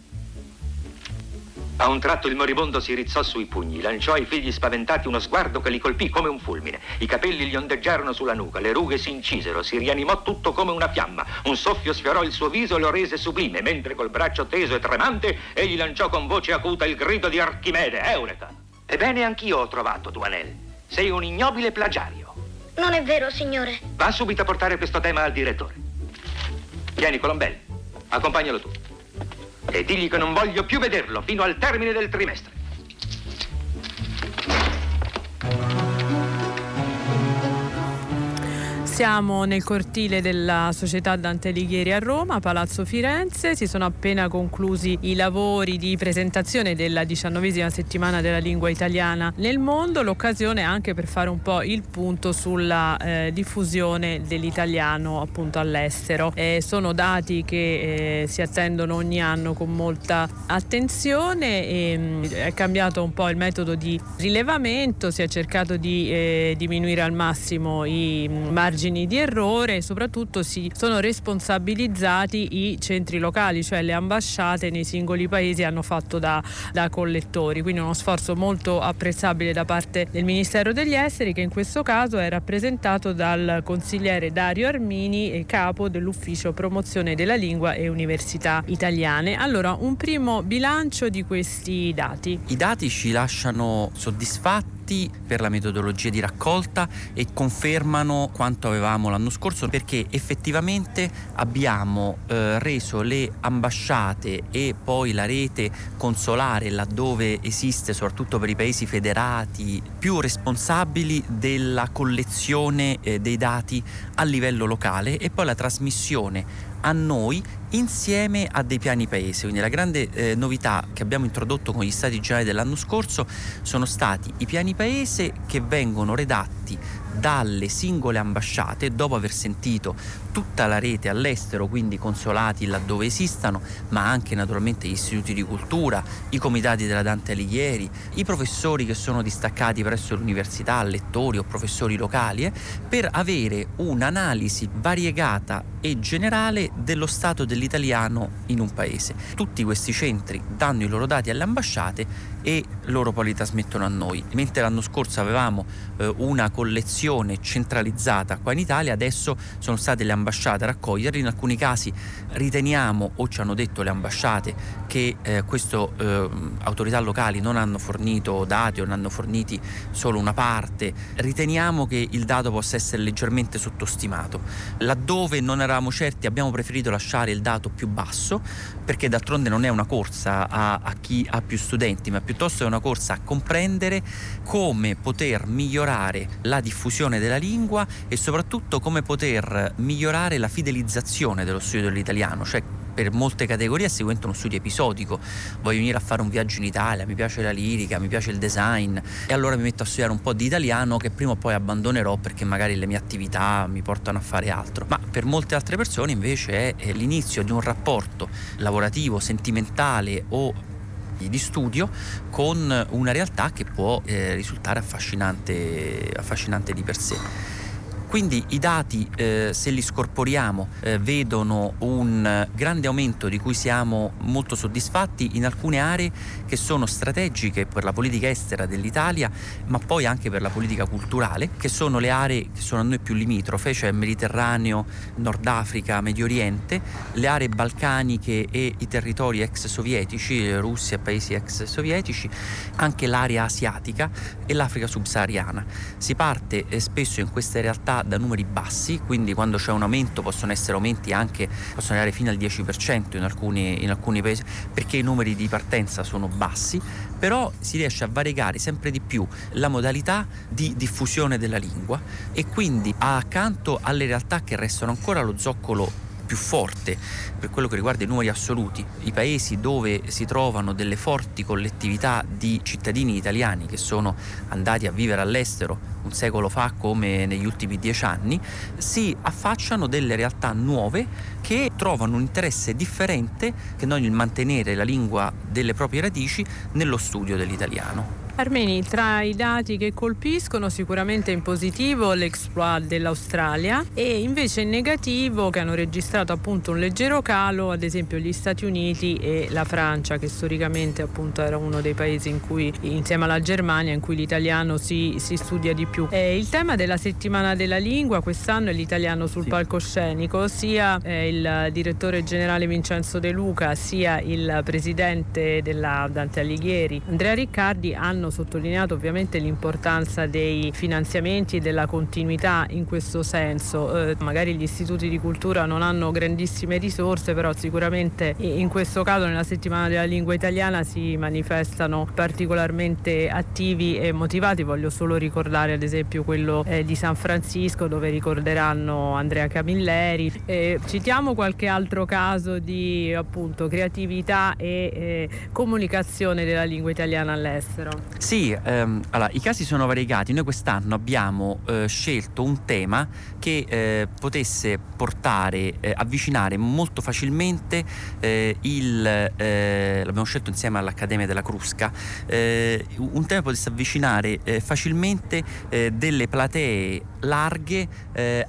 Speaker 13: A un tratto il moribondo si rizzò sui pugni, lanciò ai figli spaventati uno sguardo che li colpì come un fulmine. I capelli gli ondeggiarono sulla nuca, le rughe si incisero, si rianimò tutto come una fiamma. Un soffio sfiorò il suo viso e lo rese sublime, mentre col braccio teso e tremante egli lanciò con voce acuta il grido di Archimede, Eureka! Ebbene, anch'io ho trovato, Duanel. Sei un ignobile plagiario.
Speaker 14: Non è vero, signore.
Speaker 13: Va subito a portare questo tema al direttore. Vieni, Colombelli, accompagnalo tu. E digli che non voglio più vederlo fino al termine del trimestre.
Speaker 15: Siamo nel cortile della Società Dante Alighieri a Roma, Palazzo Firenze. Si sono appena conclusi i lavori di presentazione della diciannovesima settimana della lingua italiana nel mondo, l'occasione anche per fare un po' il punto sulla eh, diffusione dell'italiano appunto all'estero. Eh, sono dati che eh, si attendono ogni anno con molta attenzione e, mh, è cambiato un po' il metodo di rilevamento, si è cercato di eh, diminuire al massimo i mh, margini di errore e soprattutto si sono responsabilizzati i centri locali, cioè le ambasciate nei singoli paesi hanno fatto da, da collettori, quindi uno sforzo molto apprezzabile da parte del Ministero degli Esteri che in questo caso è rappresentato dal consigliere Dario Armini, capo dell'ufficio promozione della lingua e università italiane. Allora, un primo bilancio di questi dati.
Speaker 16: I dati ci lasciano soddisfatti per la metodologia di raccolta e confermano quanto avevamo l'anno scorso perché effettivamente abbiamo eh, reso le ambasciate e poi la rete consolare laddove esiste soprattutto per i paesi federati più responsabili della collezione eh, dei dati a livello locale e poi la trasmissione a noi insieme a dei piani paese. Quindi la grande eh, novità che abbiamo introdotto con gli stati generali dell'anno scorso sono stati i piani paese che vengono redatti dalle singole ambasciate dopo aver sentito tutta la rete all'estero, quindi consolati laddove esistano, ma anche naturalmente gli istituti di cultura, i comitati della Dante Alighieri, i professori che sono distaccati presso l'università, lettori o professori locali, eh, per avere un'analisi variegata e generale dello stato dell'italiano in un paese. Tutti questi centri danno i loro dati alle ambasciate e loro poi li trasmettono a noi. Mentre l'anno scorso avevamo eh, una collezione centralizzata qua in Italia, adesso sono state le ambasciate a raccoglierli. In alcuni casi riteniamo o ci hanno detto le ambasciate che eh, queste eh, autorità locali non hanno fornito dati o ne hanno forniti solo una parte. Riteniamo che il dato possa essere leggermente sottostimato. Laddove non eravamo certi abbiamo preferito lasciare il dato più basso perché d'altronde non è una corsa a, a chi ha più studenti, ma piuttosto è una corsa a comprendere come poter migliorare la diffusione della lingua e soprattutto come poter migliorare la fidelizzazione dello studio dell'italiano, cioè per molte categorie è seguente uno studio episodico. Voglio venire a fare un viaggio in Italia, mi piace la lirica, mi piace il design e allora mi metto a studiare un po' di italiano che prima o poi abbandonerò perché magari le mie attività mi portano a fare altro. Ma per molte altre persone invece è l'inizio di un rapporto lavorativo, sentimentale o di studio con una realtà che può eh, risultare affascinante, affascinante di per sé. Quindi i dati, eh, se li scorporiamo, eh, vedono un grande aumento di cui siamo molto soddisfatti in alcune aree che sono strategiche per la politica estera dell'Italia, ma poi anche per la politica culturale, che sono le aree che sono a noi più limitrofe, cioè Mediterraneo, Nord Africa, Medio Oriente, le aree balcaniche e i territori ex sovietici, Russia, paesi ex sovietici, anche l'area asiatica e l'Africa subsahariana. Si parte eh, spesso in queste realtà da numeri bassi, quindi quando c'è un aumento possono essere aumenti anche, possono arrivare fino al 10% in alcuni, in alcuni paesi, perché i numeri di partenza sono bassi, però si riesce a variegare sempre di più la modalità di diffusione della lingua e quindi accanto alle realtà che restano ancora lo zoccolo più forte per quello che riguarda i numeri assoluti, i paesi dove si trovano delle forti collettività di cittadini italiani che sono andati a vivere all'estero un secolo fa come negli ultimi dieci anni, si affacciano delle realtà nuove che trovano un interesse differente che non il mantenere la lingua delle proprie radici nello studio dell'italiano.
Speaker 15: Armeni, tra i dati che colpiscono sicuramente in positivo l'exploit dell'Australia e invece in negativo che hanno registrato appunto un leggero calo ad esempio gli Stati Uniti e la Francia che storicamente appunto era uno dei paesi in cui insieme alla Germania in cui l'italiano si, si studia di più. Eh, il tema della settimana della lingua quest'anno è l'italiano sul sì. palcoscenico, sia eh, il direttore generale Vincenzo De Luca sia il presidente della Dante Alighieri Andrea Riccardi hanno hanno sottolineato ovviamente l'importanza dei finanziamenti e della continuità in questo senso. Eh, magari gli istituti di cultura non hanno grandissime risorse, però sicuramente in questo caso nella settimana della lingua italiana si manifestano particolarmente attivi e motivati. Voglio solo ricordare ad esempio quello eh, di San Francisco dove ricorderanno Andrea Camilleri. Eh, citiamo qualche altro caso di appunto creatività e eh, comunicazione della lingua italiana all'estero.
Speaker 16: Sì, ehm, allora, i casi sono variegati. Noi quest'anno abbiamo eh, scelto un tema che eh, potesse portare, eh, avvicinare molto facilmente eh, il, eh, l'abbiamo scelto insieme all'Accademia della Crusca, eh, un tema che potesse avvicinare facilmente delle platee larghe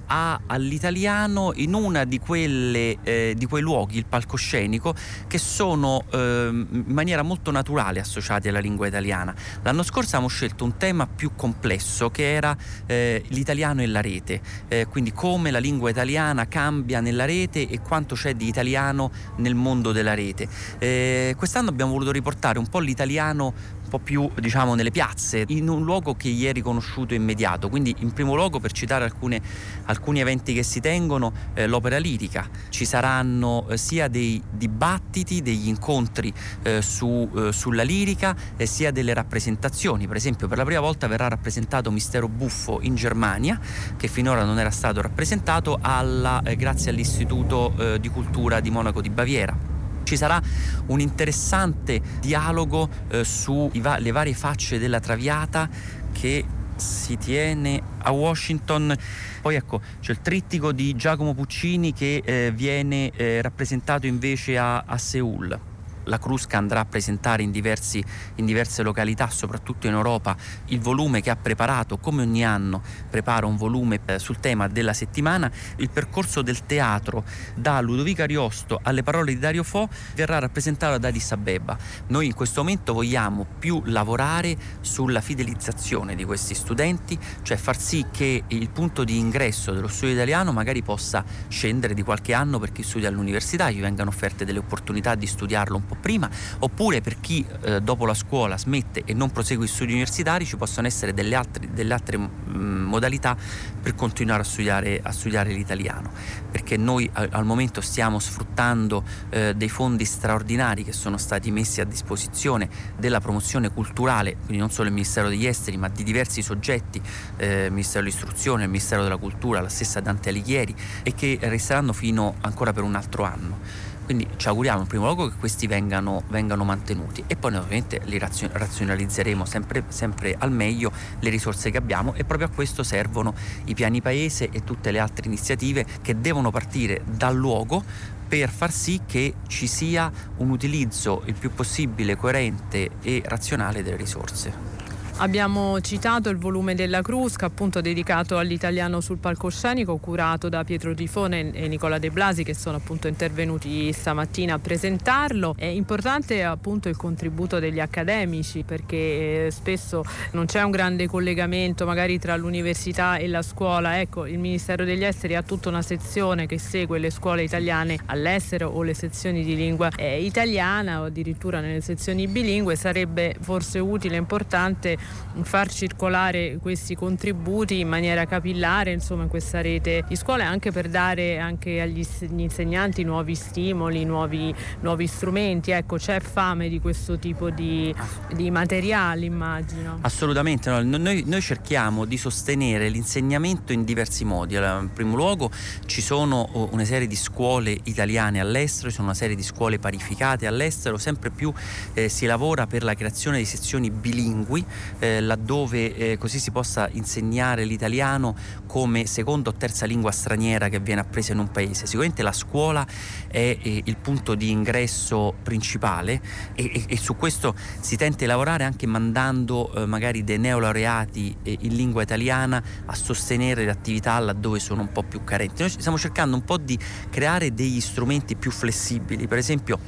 Speaker 16: a, all'italiano in una di, quelle, di quei luoghi, il palcoscenico, che sono ehm, in maniera molto naturale associati alla lingua italiana. L'anno scorso abbiamo scelto un tema più complesso che era eh, l'italiano e la rete, eh, quindi come la lingua italiana cambia nella rete e quanto c'è di italiano nel mondo della rete. Eh, quest'anno abbiamo voluto riportare un po' l'italiano po' più diciamo nelle piazze, in un luogo che gli è riconosciuto immediato. Quindi in primo luogo per citare alcune, alcuni eventi che si tengono, eh, l'opera lirica. Ci saranno eh, sia dei dibattiti, degli incontri eh, su, eh, sulla lirica, sia delle rappresentazioni. Per esempio per la prima volta verrà rappresentato Mistero Buffo in Germania, che finora non era stato rappresentato alla, eh, grazie all'Istituto eh, di Cultura di Monaco di Baviera. Ci sarà un interessante dialogo eh, sulle varie facce della Traviata che si tiene a Washington. Poi ecco, c'è il trittico di Giacomo Puccini che eh, viene eh, rappresentato invece a, a Seul la Crusca andrà a presentare in, diversi, in, diverse località, soprattutto in Europa, il volume che ha preparato, come ogni anno prepara un volume eh, sul tema della settimana. Il percorso del teatro da Ludovico Ariosto alle parole di Dario Fo verrà rappresentato da Addis Abeba. Noi in questo momento vogliamo più lavorare sulla fidelizzazione di questi studenti, cioè far sì che il punto di ingresso dello studio italiano magari possa scendere di qualche anno per chi studia all'università, gli vengano offerte delle opportunità di studiarlo un po' prima, oppure per chi eh, dopo la scuola smette e non prosegue gli studi universitari ci possono essere delle altre, delle altre mh, mm, modalità per continuare a studiare, a studiare l'italiano, perché noi a, al momento stiamo sfruttando eh, dei fondi straordinari che sono stati messi a disposizione della promozione culturale, quindi non solo il Ministero degli Esteri, ma di diversi soggetti, eh, il Ministero dell'Istruzione, il Ministero della Cultura, la stessa Dante Alighieri, e che resteranno fino ancora per un altro anno. Quindi ci auguriamo in primo luogo che questi vengano, vengano mantenuti e poi ovviamente li razionalizzeremo sempre, sempre, al meglio le risorse che abbiamo e proprio a questo servono i piani paese e tutte le altre iniziative che devono partire dal luogo per far sì che ci sia un utilizzo il più possibile coerente e razionale delle risorse.
Speaker 15: Abbiamo citato il volume della Crusca, appunto dedicato all'italiano sul palcoscenico, curato da Pietro Tifone e Nicola De Blasi, che sono appunto intervenuti stamattina a presentarlo. È importante appunto il contributo degli accademici, perché eh, spesso non c'è un grande collegamento magari tra l'università e la scuola. Ecco, il Ministero degli Esteri ha tutta una sezione che segue le scuole italiane all'estero o le sezioni di lingua eh, italiana o addirittura nelle sezioni bilingue. Sarebbe forse utile e importante far circolare questi contributi in maniera capillare insomma, in questa rete di scuole anche per dare anche agli insegnanti nuovi stimoli, nuovi, nuovi strumenti. Ecco, c'è fame di questo tipo di, di materiali, immagino.
Speaker 16: Assolutamente, no. noi, noi, cerchiamo di sostenere l'insegnamento in diversi modi. Allora, in primo luogo ci sono una serie di scuole italiane all'estero, ci sono una serie di scuole parificate all'estero, sempre più eh, si lavora per la creazione di sezioni bilingui eh, laddove eh, così si possa insegnare l'italiano come seconda o terza lingua straniera che viene appresa in un paese. Sicuramente la scuola è eh, il punto di ingresso principale e, e, e, su questo si tenta di lavorare anche mandando eh, magari dei neolaureati eh, in lingua italiana a sostenere le attività laddove sono un po' più carenti. Noi stiamo cercando un po' di creare degli strumenti più flessibili, per esempio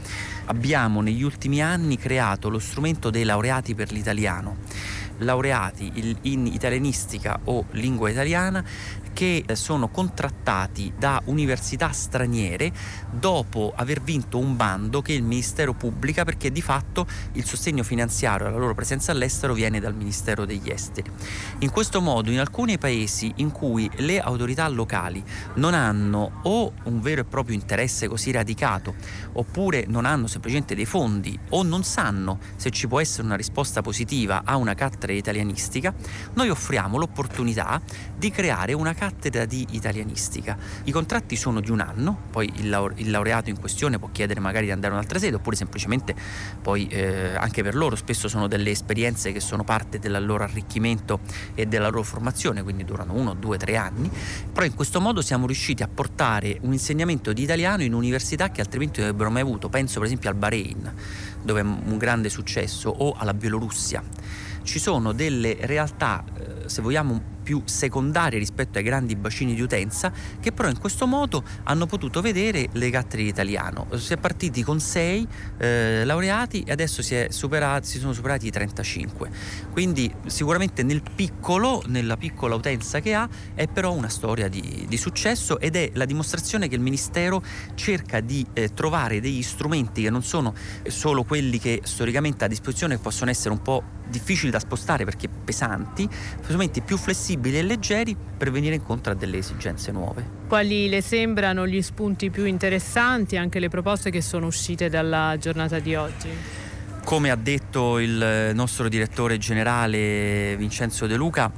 Speaker 16: abbiamo negli ultimi anni creato lo strumento dei laureati per l'italiano laureati in italianistica o lingua italiana che eh, sono contrattati da università straniere dopo aver vinto un bando che il Ministero pubblica perché di fatto il sostegno finanziario alla loro presenza all'estero viene dal Ministero degli Esteri. In questo modo in alcuni paesi in cui le autorità locali non hanno o un vero e proprio interesse così radicato oppure non hanno semplicemente dei fondi o non sanno se ci può essere una risposta positiva a una cattedra italianistica, noi offriamo l'opportunità di creare una cattedra cattedra di italianistica. I contratti sono di un anno, poi il, laure- il laureato in questione può chiedere magari di andare a un'altra sede oppure semplicemente poi eh, anche per loro spesso sono delle esperienze che sono parte del loro arricchimento e della loro formazione, quindi durano uno, due, tre anni, però in questo modo siamo riusciti a portare un insegnamento di italiano in università che altrimenti non avrebbero mai avuto, penso per esempio al Bahrain, dove è un grande successo, o alla Bielorussia. Ci sono delle realtà, eh, se vogliamo, più secondarie rispetto ai grandi bacini di utenza che però in questo modo hanno potuto vedere le cattedre di italiano. Si è partiti con 6 eh, laureati e adesso si, superati, si, sono superati i 35. Quindi sicuramente nel piccolo, nella piccola utenza che ha, è però una storia di, di successo ed è la dimostrazione che il Ministero cerca di eh, trovare degli strumenti che non sono solo quelli che storicamente a disposizione possono essere un po' difficili da spostare perché pesanti, strumenti più flessibili flessibili e leggeri per venire incontro a delle esigenze nuove.
Speaker 15: Quali le sembrano gli spunti più interessanti, anche le proposte che sono uscite dalla giornata di oggi?
Speaker 16: Come ha detto il nostro direttore generale Vincenzo De Luca,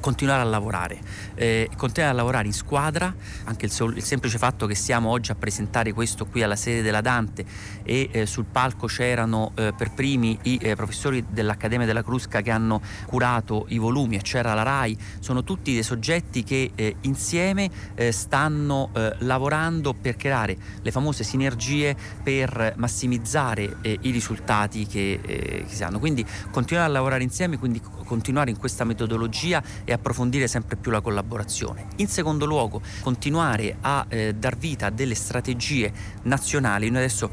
Speaker 16: continuare a lavorare, eh, continuare a lavorare in squadra, anche il, sol- il, semplice fatto che siamo oggi a presentare questo qui alla sede della Dante e eh, sul palco c'erano eh, per primi i eh, professori dell'Accademia della Crusca che hanno curato i volumi e c'era la RAI, sono tutti dei soggetti che eh, insieme eh, stanno lavorando per creare le famose sinergie per massimizzare i risultati che, che si hanno. Quindi continuare a lavorare insieme, quindi continuare in questa metodologia e approfondire sempre più la collaborazione. In secondo luogo, continuare a eh, dar vita a delle strategie nazionali. Noi adesso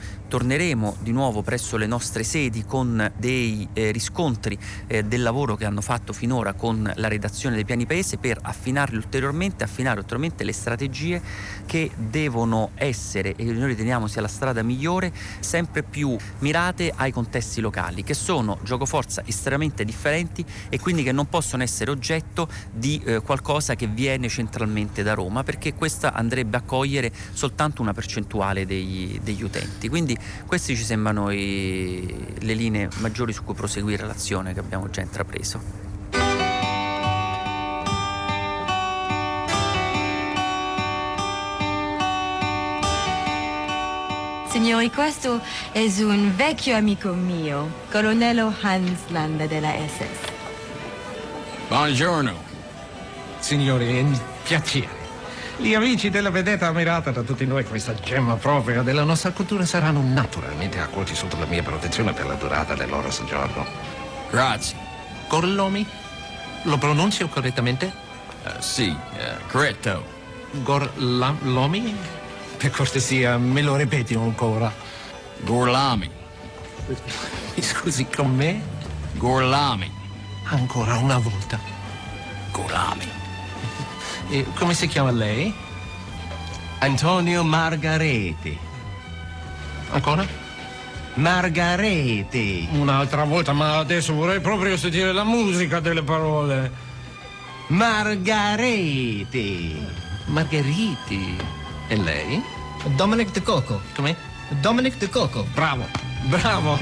Speaker 16: torneremo di nuovo presso le nostre sedi con dei eh, riscontri eh, del lavoro che hanno fatto finora con la redazione dei piani paese per affinarli ulteriormente, affinare ulteriormente le strategie che devono essere e noi riteniamo sia la strada migliore, sempre più mirate ai contesti locali, che sono giocoforza estremamente differenti e quindi che non possono essere oggetto di eh, qualcosa che viene centralmente da Roma perché questa andrebbe a cogliere soltanto una percentuale degli, degli utenti. Quindi queste ci sembrano i, le linee maggiori su cui proseguire l'azione che abbiamo già intrapreso.
Speaker 14: Signori, questo è un vecchio amico mio, colonnello Hans Landa della SS.
Speaker 17: Buongiorno. Signori, è un piacere. Gli amici della vedetta ammirata da tutti noi, questa gemma propria della nostra cultura, saranno naturalmente accolti sotto la mia protezione per la durata del loro soggiorno.
Speaker 11: Grazie.
Speaker 17: Gorlomi? Lo pronuncio correttamente?
Speaker 11: Uh, sì, uh, corretto.
Speaker 17: Gorlomi? Per cortesia, me lo ripeti ancora.
Speaker 11: Gorlami.
Speaker 17: Mi scusi, con me?
Speaker 11: Gorlami.
Speaker 17: Ancora una volta.
Speaker 11: Gorlami.
Speaker 17: E come si chiama lei?
Speaker 18: Antonio Margareti.
Speaker 17: Ancora?
Speaker 18: Margareti.
Speaker 17: Un'altra volta, ma adesso vorrei proprio sentire la musica delle parole.
Speaker 18: Margareti.
Speaker 17: Margheriti. E lei?
Speaker 19: Dominic De Coco.
Speaker 17: Come?
Speaker 19: Dominic De Coco.
Speaker 17: Bravo, bravo.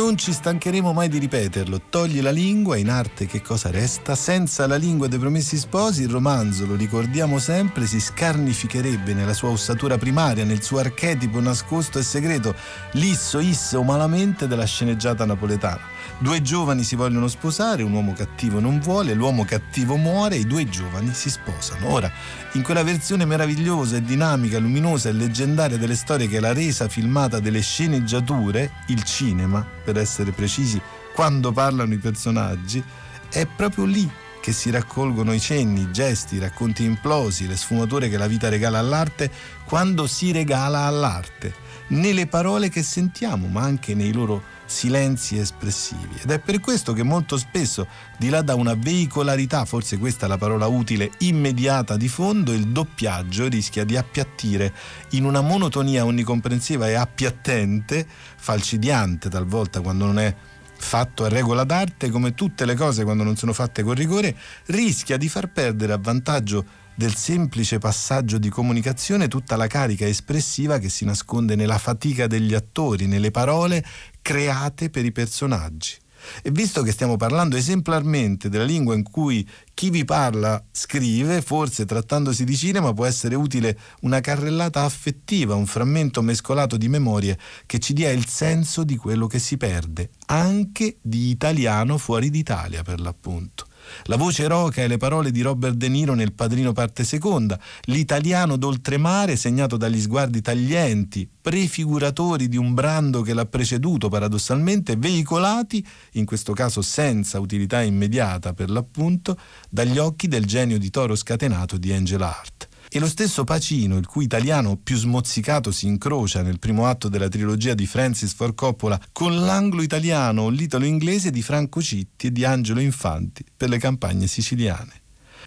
Speaker 2: Non ci stancheremo mai di ripeterlo. Togli la lingua, in arte che cosa resta? Senza la lingua dei promessi sposi, il romanzo, lo ricordiamo sempre, si scarnificherebbe nella sua ossatura primaria, nel suo archetipo nascosto e segreto, lisso, isse o malamente della sceneggiata napoletana. Due giovani si vogliono sposare, un uomo cattivo non vuole, l'uomo cattivo muore, i due giovani si sposano. Ora, in quella versione meravigliosa e dinamica, luminosa e leggendaria delle storie che la resa filmata delle sceneggiature, il cinema, per essere precisi, quando parlano i personaggi, è proprio lì che si raccolgono i cenni, i gesti, i racconti implosi, le sfumature che la vita regala all'arte quando si regala all'arte, nelle parole che sentiamo, ma anche nei loro silenzi espressivi. Ed è per questo che molto spesso, di là da una veicolarità, forse questa è la parola utile, immediata di fondo, il doppiaggio rischia di appiattire in una monotonia onnicomprensiva e appiattente, falcidiante talvolta quando non è fatto a regola d'arte, come tutte le cose quando non sono fatte con rigore, rischia di far perdere a vantaggio del semplice passaggio di comunicazione tutta la carica espressiva che si nasconde nella fatica degli attori, nelle parole create per i personaggi. E visto che stiamo parlando esemplarmente della lingua in cui chi vi parla scrive, forse trattandosi di cinema può essere utile una carrellata affettiva, un frammento mescolato di memorie che ci dia il senso di quello che si perde, anche di italiano fuori d'Italia per l'appunto la voce roca e le parole di Robert De Niro nel Padrino parte seconda, l'italiano d'oltremare segnato dagli sguardi taglienti, prefiguratori di un brando che l'ha preceduto paradossalmente, veicolati, in questo caso senza utilità immediata per l'appunto, dagli occhi del genio di toro scatenato di Angela Hart. E lo stesso Pacino, il cui italiano più smozzicato si incrocia nel primo atto della trilogia di Francis Ford Coppola con l'anglo-italiano o l'italo-inglese di Franco Citti e di Angelo Infanti per le campagne siciliane.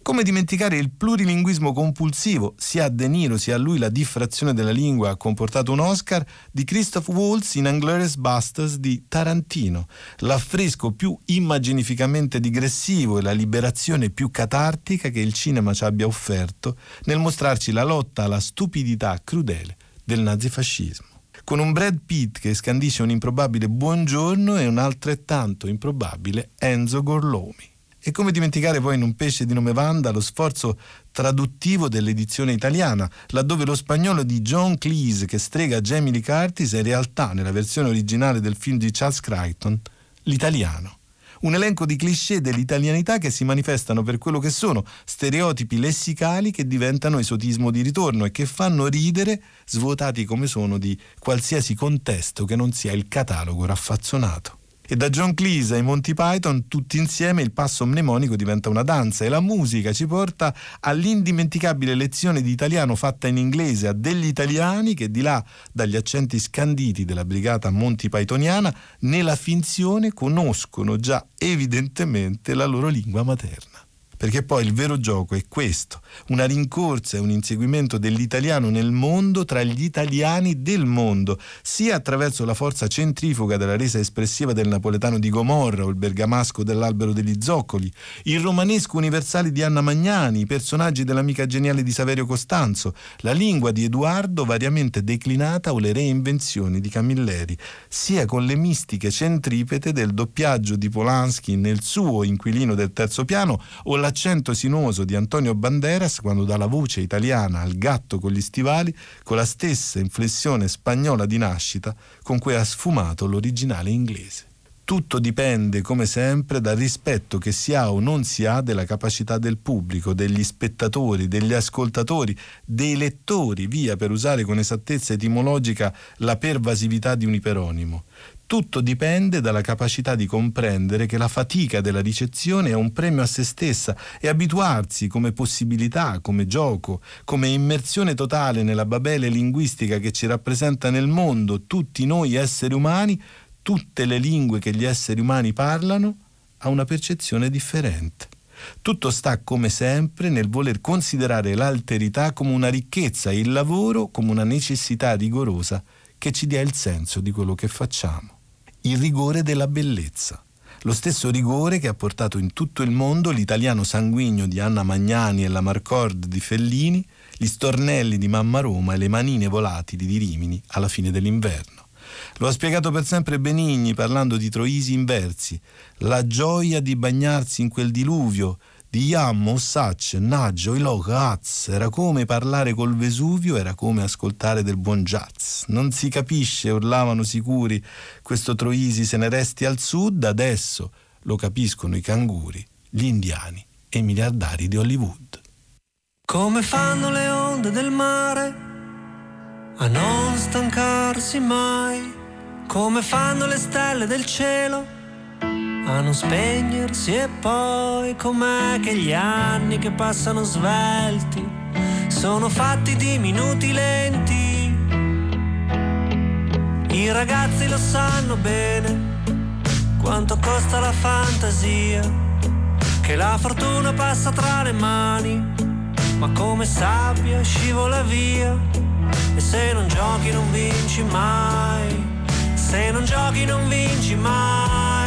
Speaker 2: Come dimenticare il plurilinguismo compulsivo, sia a De Niro sia a lui la diffrazione della lingua ha comportato un Oscar di Christoph Waltz in Angler's Busters di Tarantino, l'affresco più immaginificamente digressivo e la liberazione più catartica che il cinema ci abbia offerto nel mostrarci la lotta alla stupidità crudele del nazifascismo con un Brad Pitt che scandisce un improbabile buongiorno e un altrettanto improbabile Enzo Gorlomi. E come dimenticare poi in un pesce di nome Vanda lo sforzo traduttivo dell'edizione italiana, laddove lo spagnolo di John Cleese che strega Jamie Lee Curtis è in realtà, nella versione originale del film di Charles Crichton, l'italiano. Un elenco di cliché dell'italianità che si manifestano per quello che sono, stereotipi lessicali che diventano esotismo di ritorno e che fanno ridere, svuotati come sono di qualsiasi contesto che non sia il catalogo raffazzonato. E da John Cleese ai Monty Python, tutti insieme il passo mnemonico diventa una danza e la musica ci porta all'indimenticabile lezione di italiano fatta in inglese a degli italiani che di là dagli accenti scanditi della brigata Monty Pythoniana, nella finzione conoscono già evidentemente la loro lingua materna perché poi il vero gioco è questo, una rincorsa e un inseguimento dell'italiano nel mondo tra gli italiani del mondo, sia attraverso la forza centrifuga della resa espressiva del napoletano di Gomorra o il bergamasco dell'albero degli zoccoli, il romanesco universale di Anna Magnani, i personaggi dell'amica geniale di Saverio Costanzo, la lingua di Edoardo variamente declinata o le reinvenzioni di Camilleri, sia con le mistiche centripete del doppiaggio di Polanski nel suo inquilino del terzo piano o la l'accento sinuoso di Antonio Banderas quando dà la voce italiana al gatto con gli stivali con la stessa inflessione spagnola di nascita con cui ha sfumato l'originale inglese. Tutto dipende, come sempre, dal rispetto che si ha o non si ha della capacità del pubblico, degli spettatori, degli ascoltatori, dei lettori, via per usare con esattezza etimologica la pervasività di un iperonimo. Tutto dipende dalla capacità di comprendere che la fatica della ricezione è un premio a se stessa e abituarsi come possibilità, come gioco, come immersione totale nella babele linguistica che ci rappresenta nel mondo tutti noi esseri umani tutte le lingue che gli esseri umani parlano ha una percezione differente. Tutto sta come sempre nel voler considerare l'alterità come una ricchezza e il lavoro come una necessità rigorosa che ci dia il senso di quello che facciamo. Il rigore della bellezza. Lo stesso rigore che ha portato in tutto il mondo l'italiano sanguigno di Anna Magnani e la Marcord di Fellini, gli stornelli di Mamma Roma e le manine volatili di Rimini alla fine dell'inverno Lo ha spiegato per sempre Benigni parlando di Troisi in versi. La gioia di bagnarsi in quel diluvio, di Yammo, Sacce, Naggio, Ilocaz. Era come parlare col Vesuvio, era come ascoltare del buon jazz. Non si capisce, urlavano sicuri, questo Troisi se ne resti al sud, adesso lo capiscono i canguri, gli indiani e i miliardari di Hollywood.
Speaker 20: Come fanno le onde del mare a non stancarsi mai? Come fanno le stelle del cielo a non spegnersi e poi com'è che gli anni che passano svelti sono fatti di minuti lenti. I ragazzi lo sanno bene quanto costa la fantasia, che la fortuna passa tra le mani, ma come sabbia scivola via. E se non giochi non vinci mai, se non giochi non vinci mai.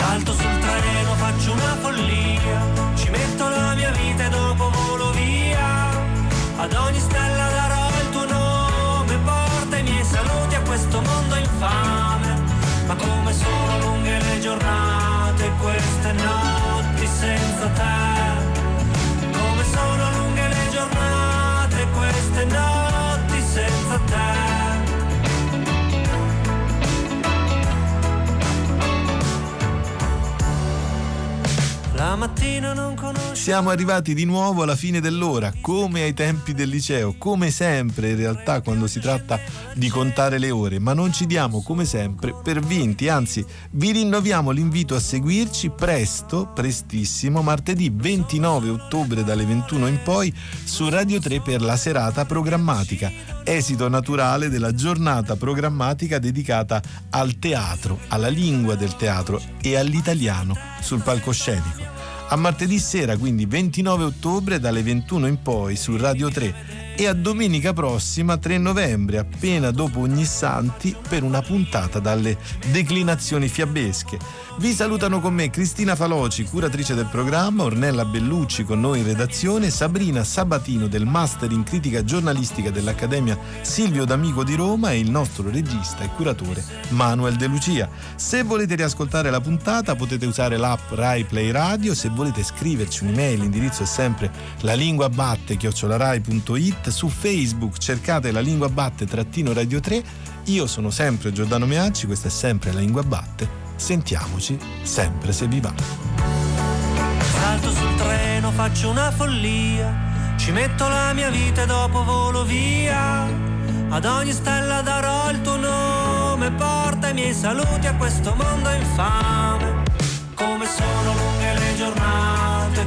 Speaker 20: Salto sul treno, faccio una follia, ci metto la mia vita e dopo volo via. Ad ogni stella darò il tuo nome, porta i miei saluti a questo mondo infame. Ma come sono lunghe le giornate, queste notti senza te. Come sono lunghe le giornate, queste notti senza te. La non conosco.
Speaker 2: Siamo arrivati di nuovo alla fine dell'ora, come ai tempi del liceo, come sempre in realtà quando si tratta di contare le ore, ma non ci diamo come sempre per vinti, anzi vi rinnoviamo l'invito a seguirci presto, prestissimo, martedì 29 ottobre dalle 21 in poi su Radio 3 per la serata programmatica, esito naturale della giornata programmatica dedicata al teatro, alla lingua del teatro e all'italiano sul palcoscenico. A martedì sera, quindi 29 ottobre, dalle 21 in poi su Radio 3 e a domenica prossima 3 novembre, appena dopo ogni santi, per una puntata dalle declinazioni fiabesche. Vi salutano con me Cristina Faloci, curatrice del programma, Ornella Bellucci con noi in redazione, Sabrina Sabatino del Master in Critica Giornalistica dell'Accademia Silvio D'Amico di Roma e il nostro regista e curatore Manuel De Lucia. Se volete riascoltare la puntata potete usare l'app Rai Play Radio, se volete scriverci un'email l'indirizzo è sempre la lingua batte chiocciolarai.it su Facebook cercate la lingua batte trattino radio 3 io sono sempre Giordano Meacci questa è sempre la lingua batte sentiamoci sempre se vi va
Speaker 20: Salto sul treno, faccio una follia, ci metto la mia vita e dopo volo via. Ad ogni stella darò il tuo nome, porta i miei saluti a questo mondo infame. Come sono lunghe le giornate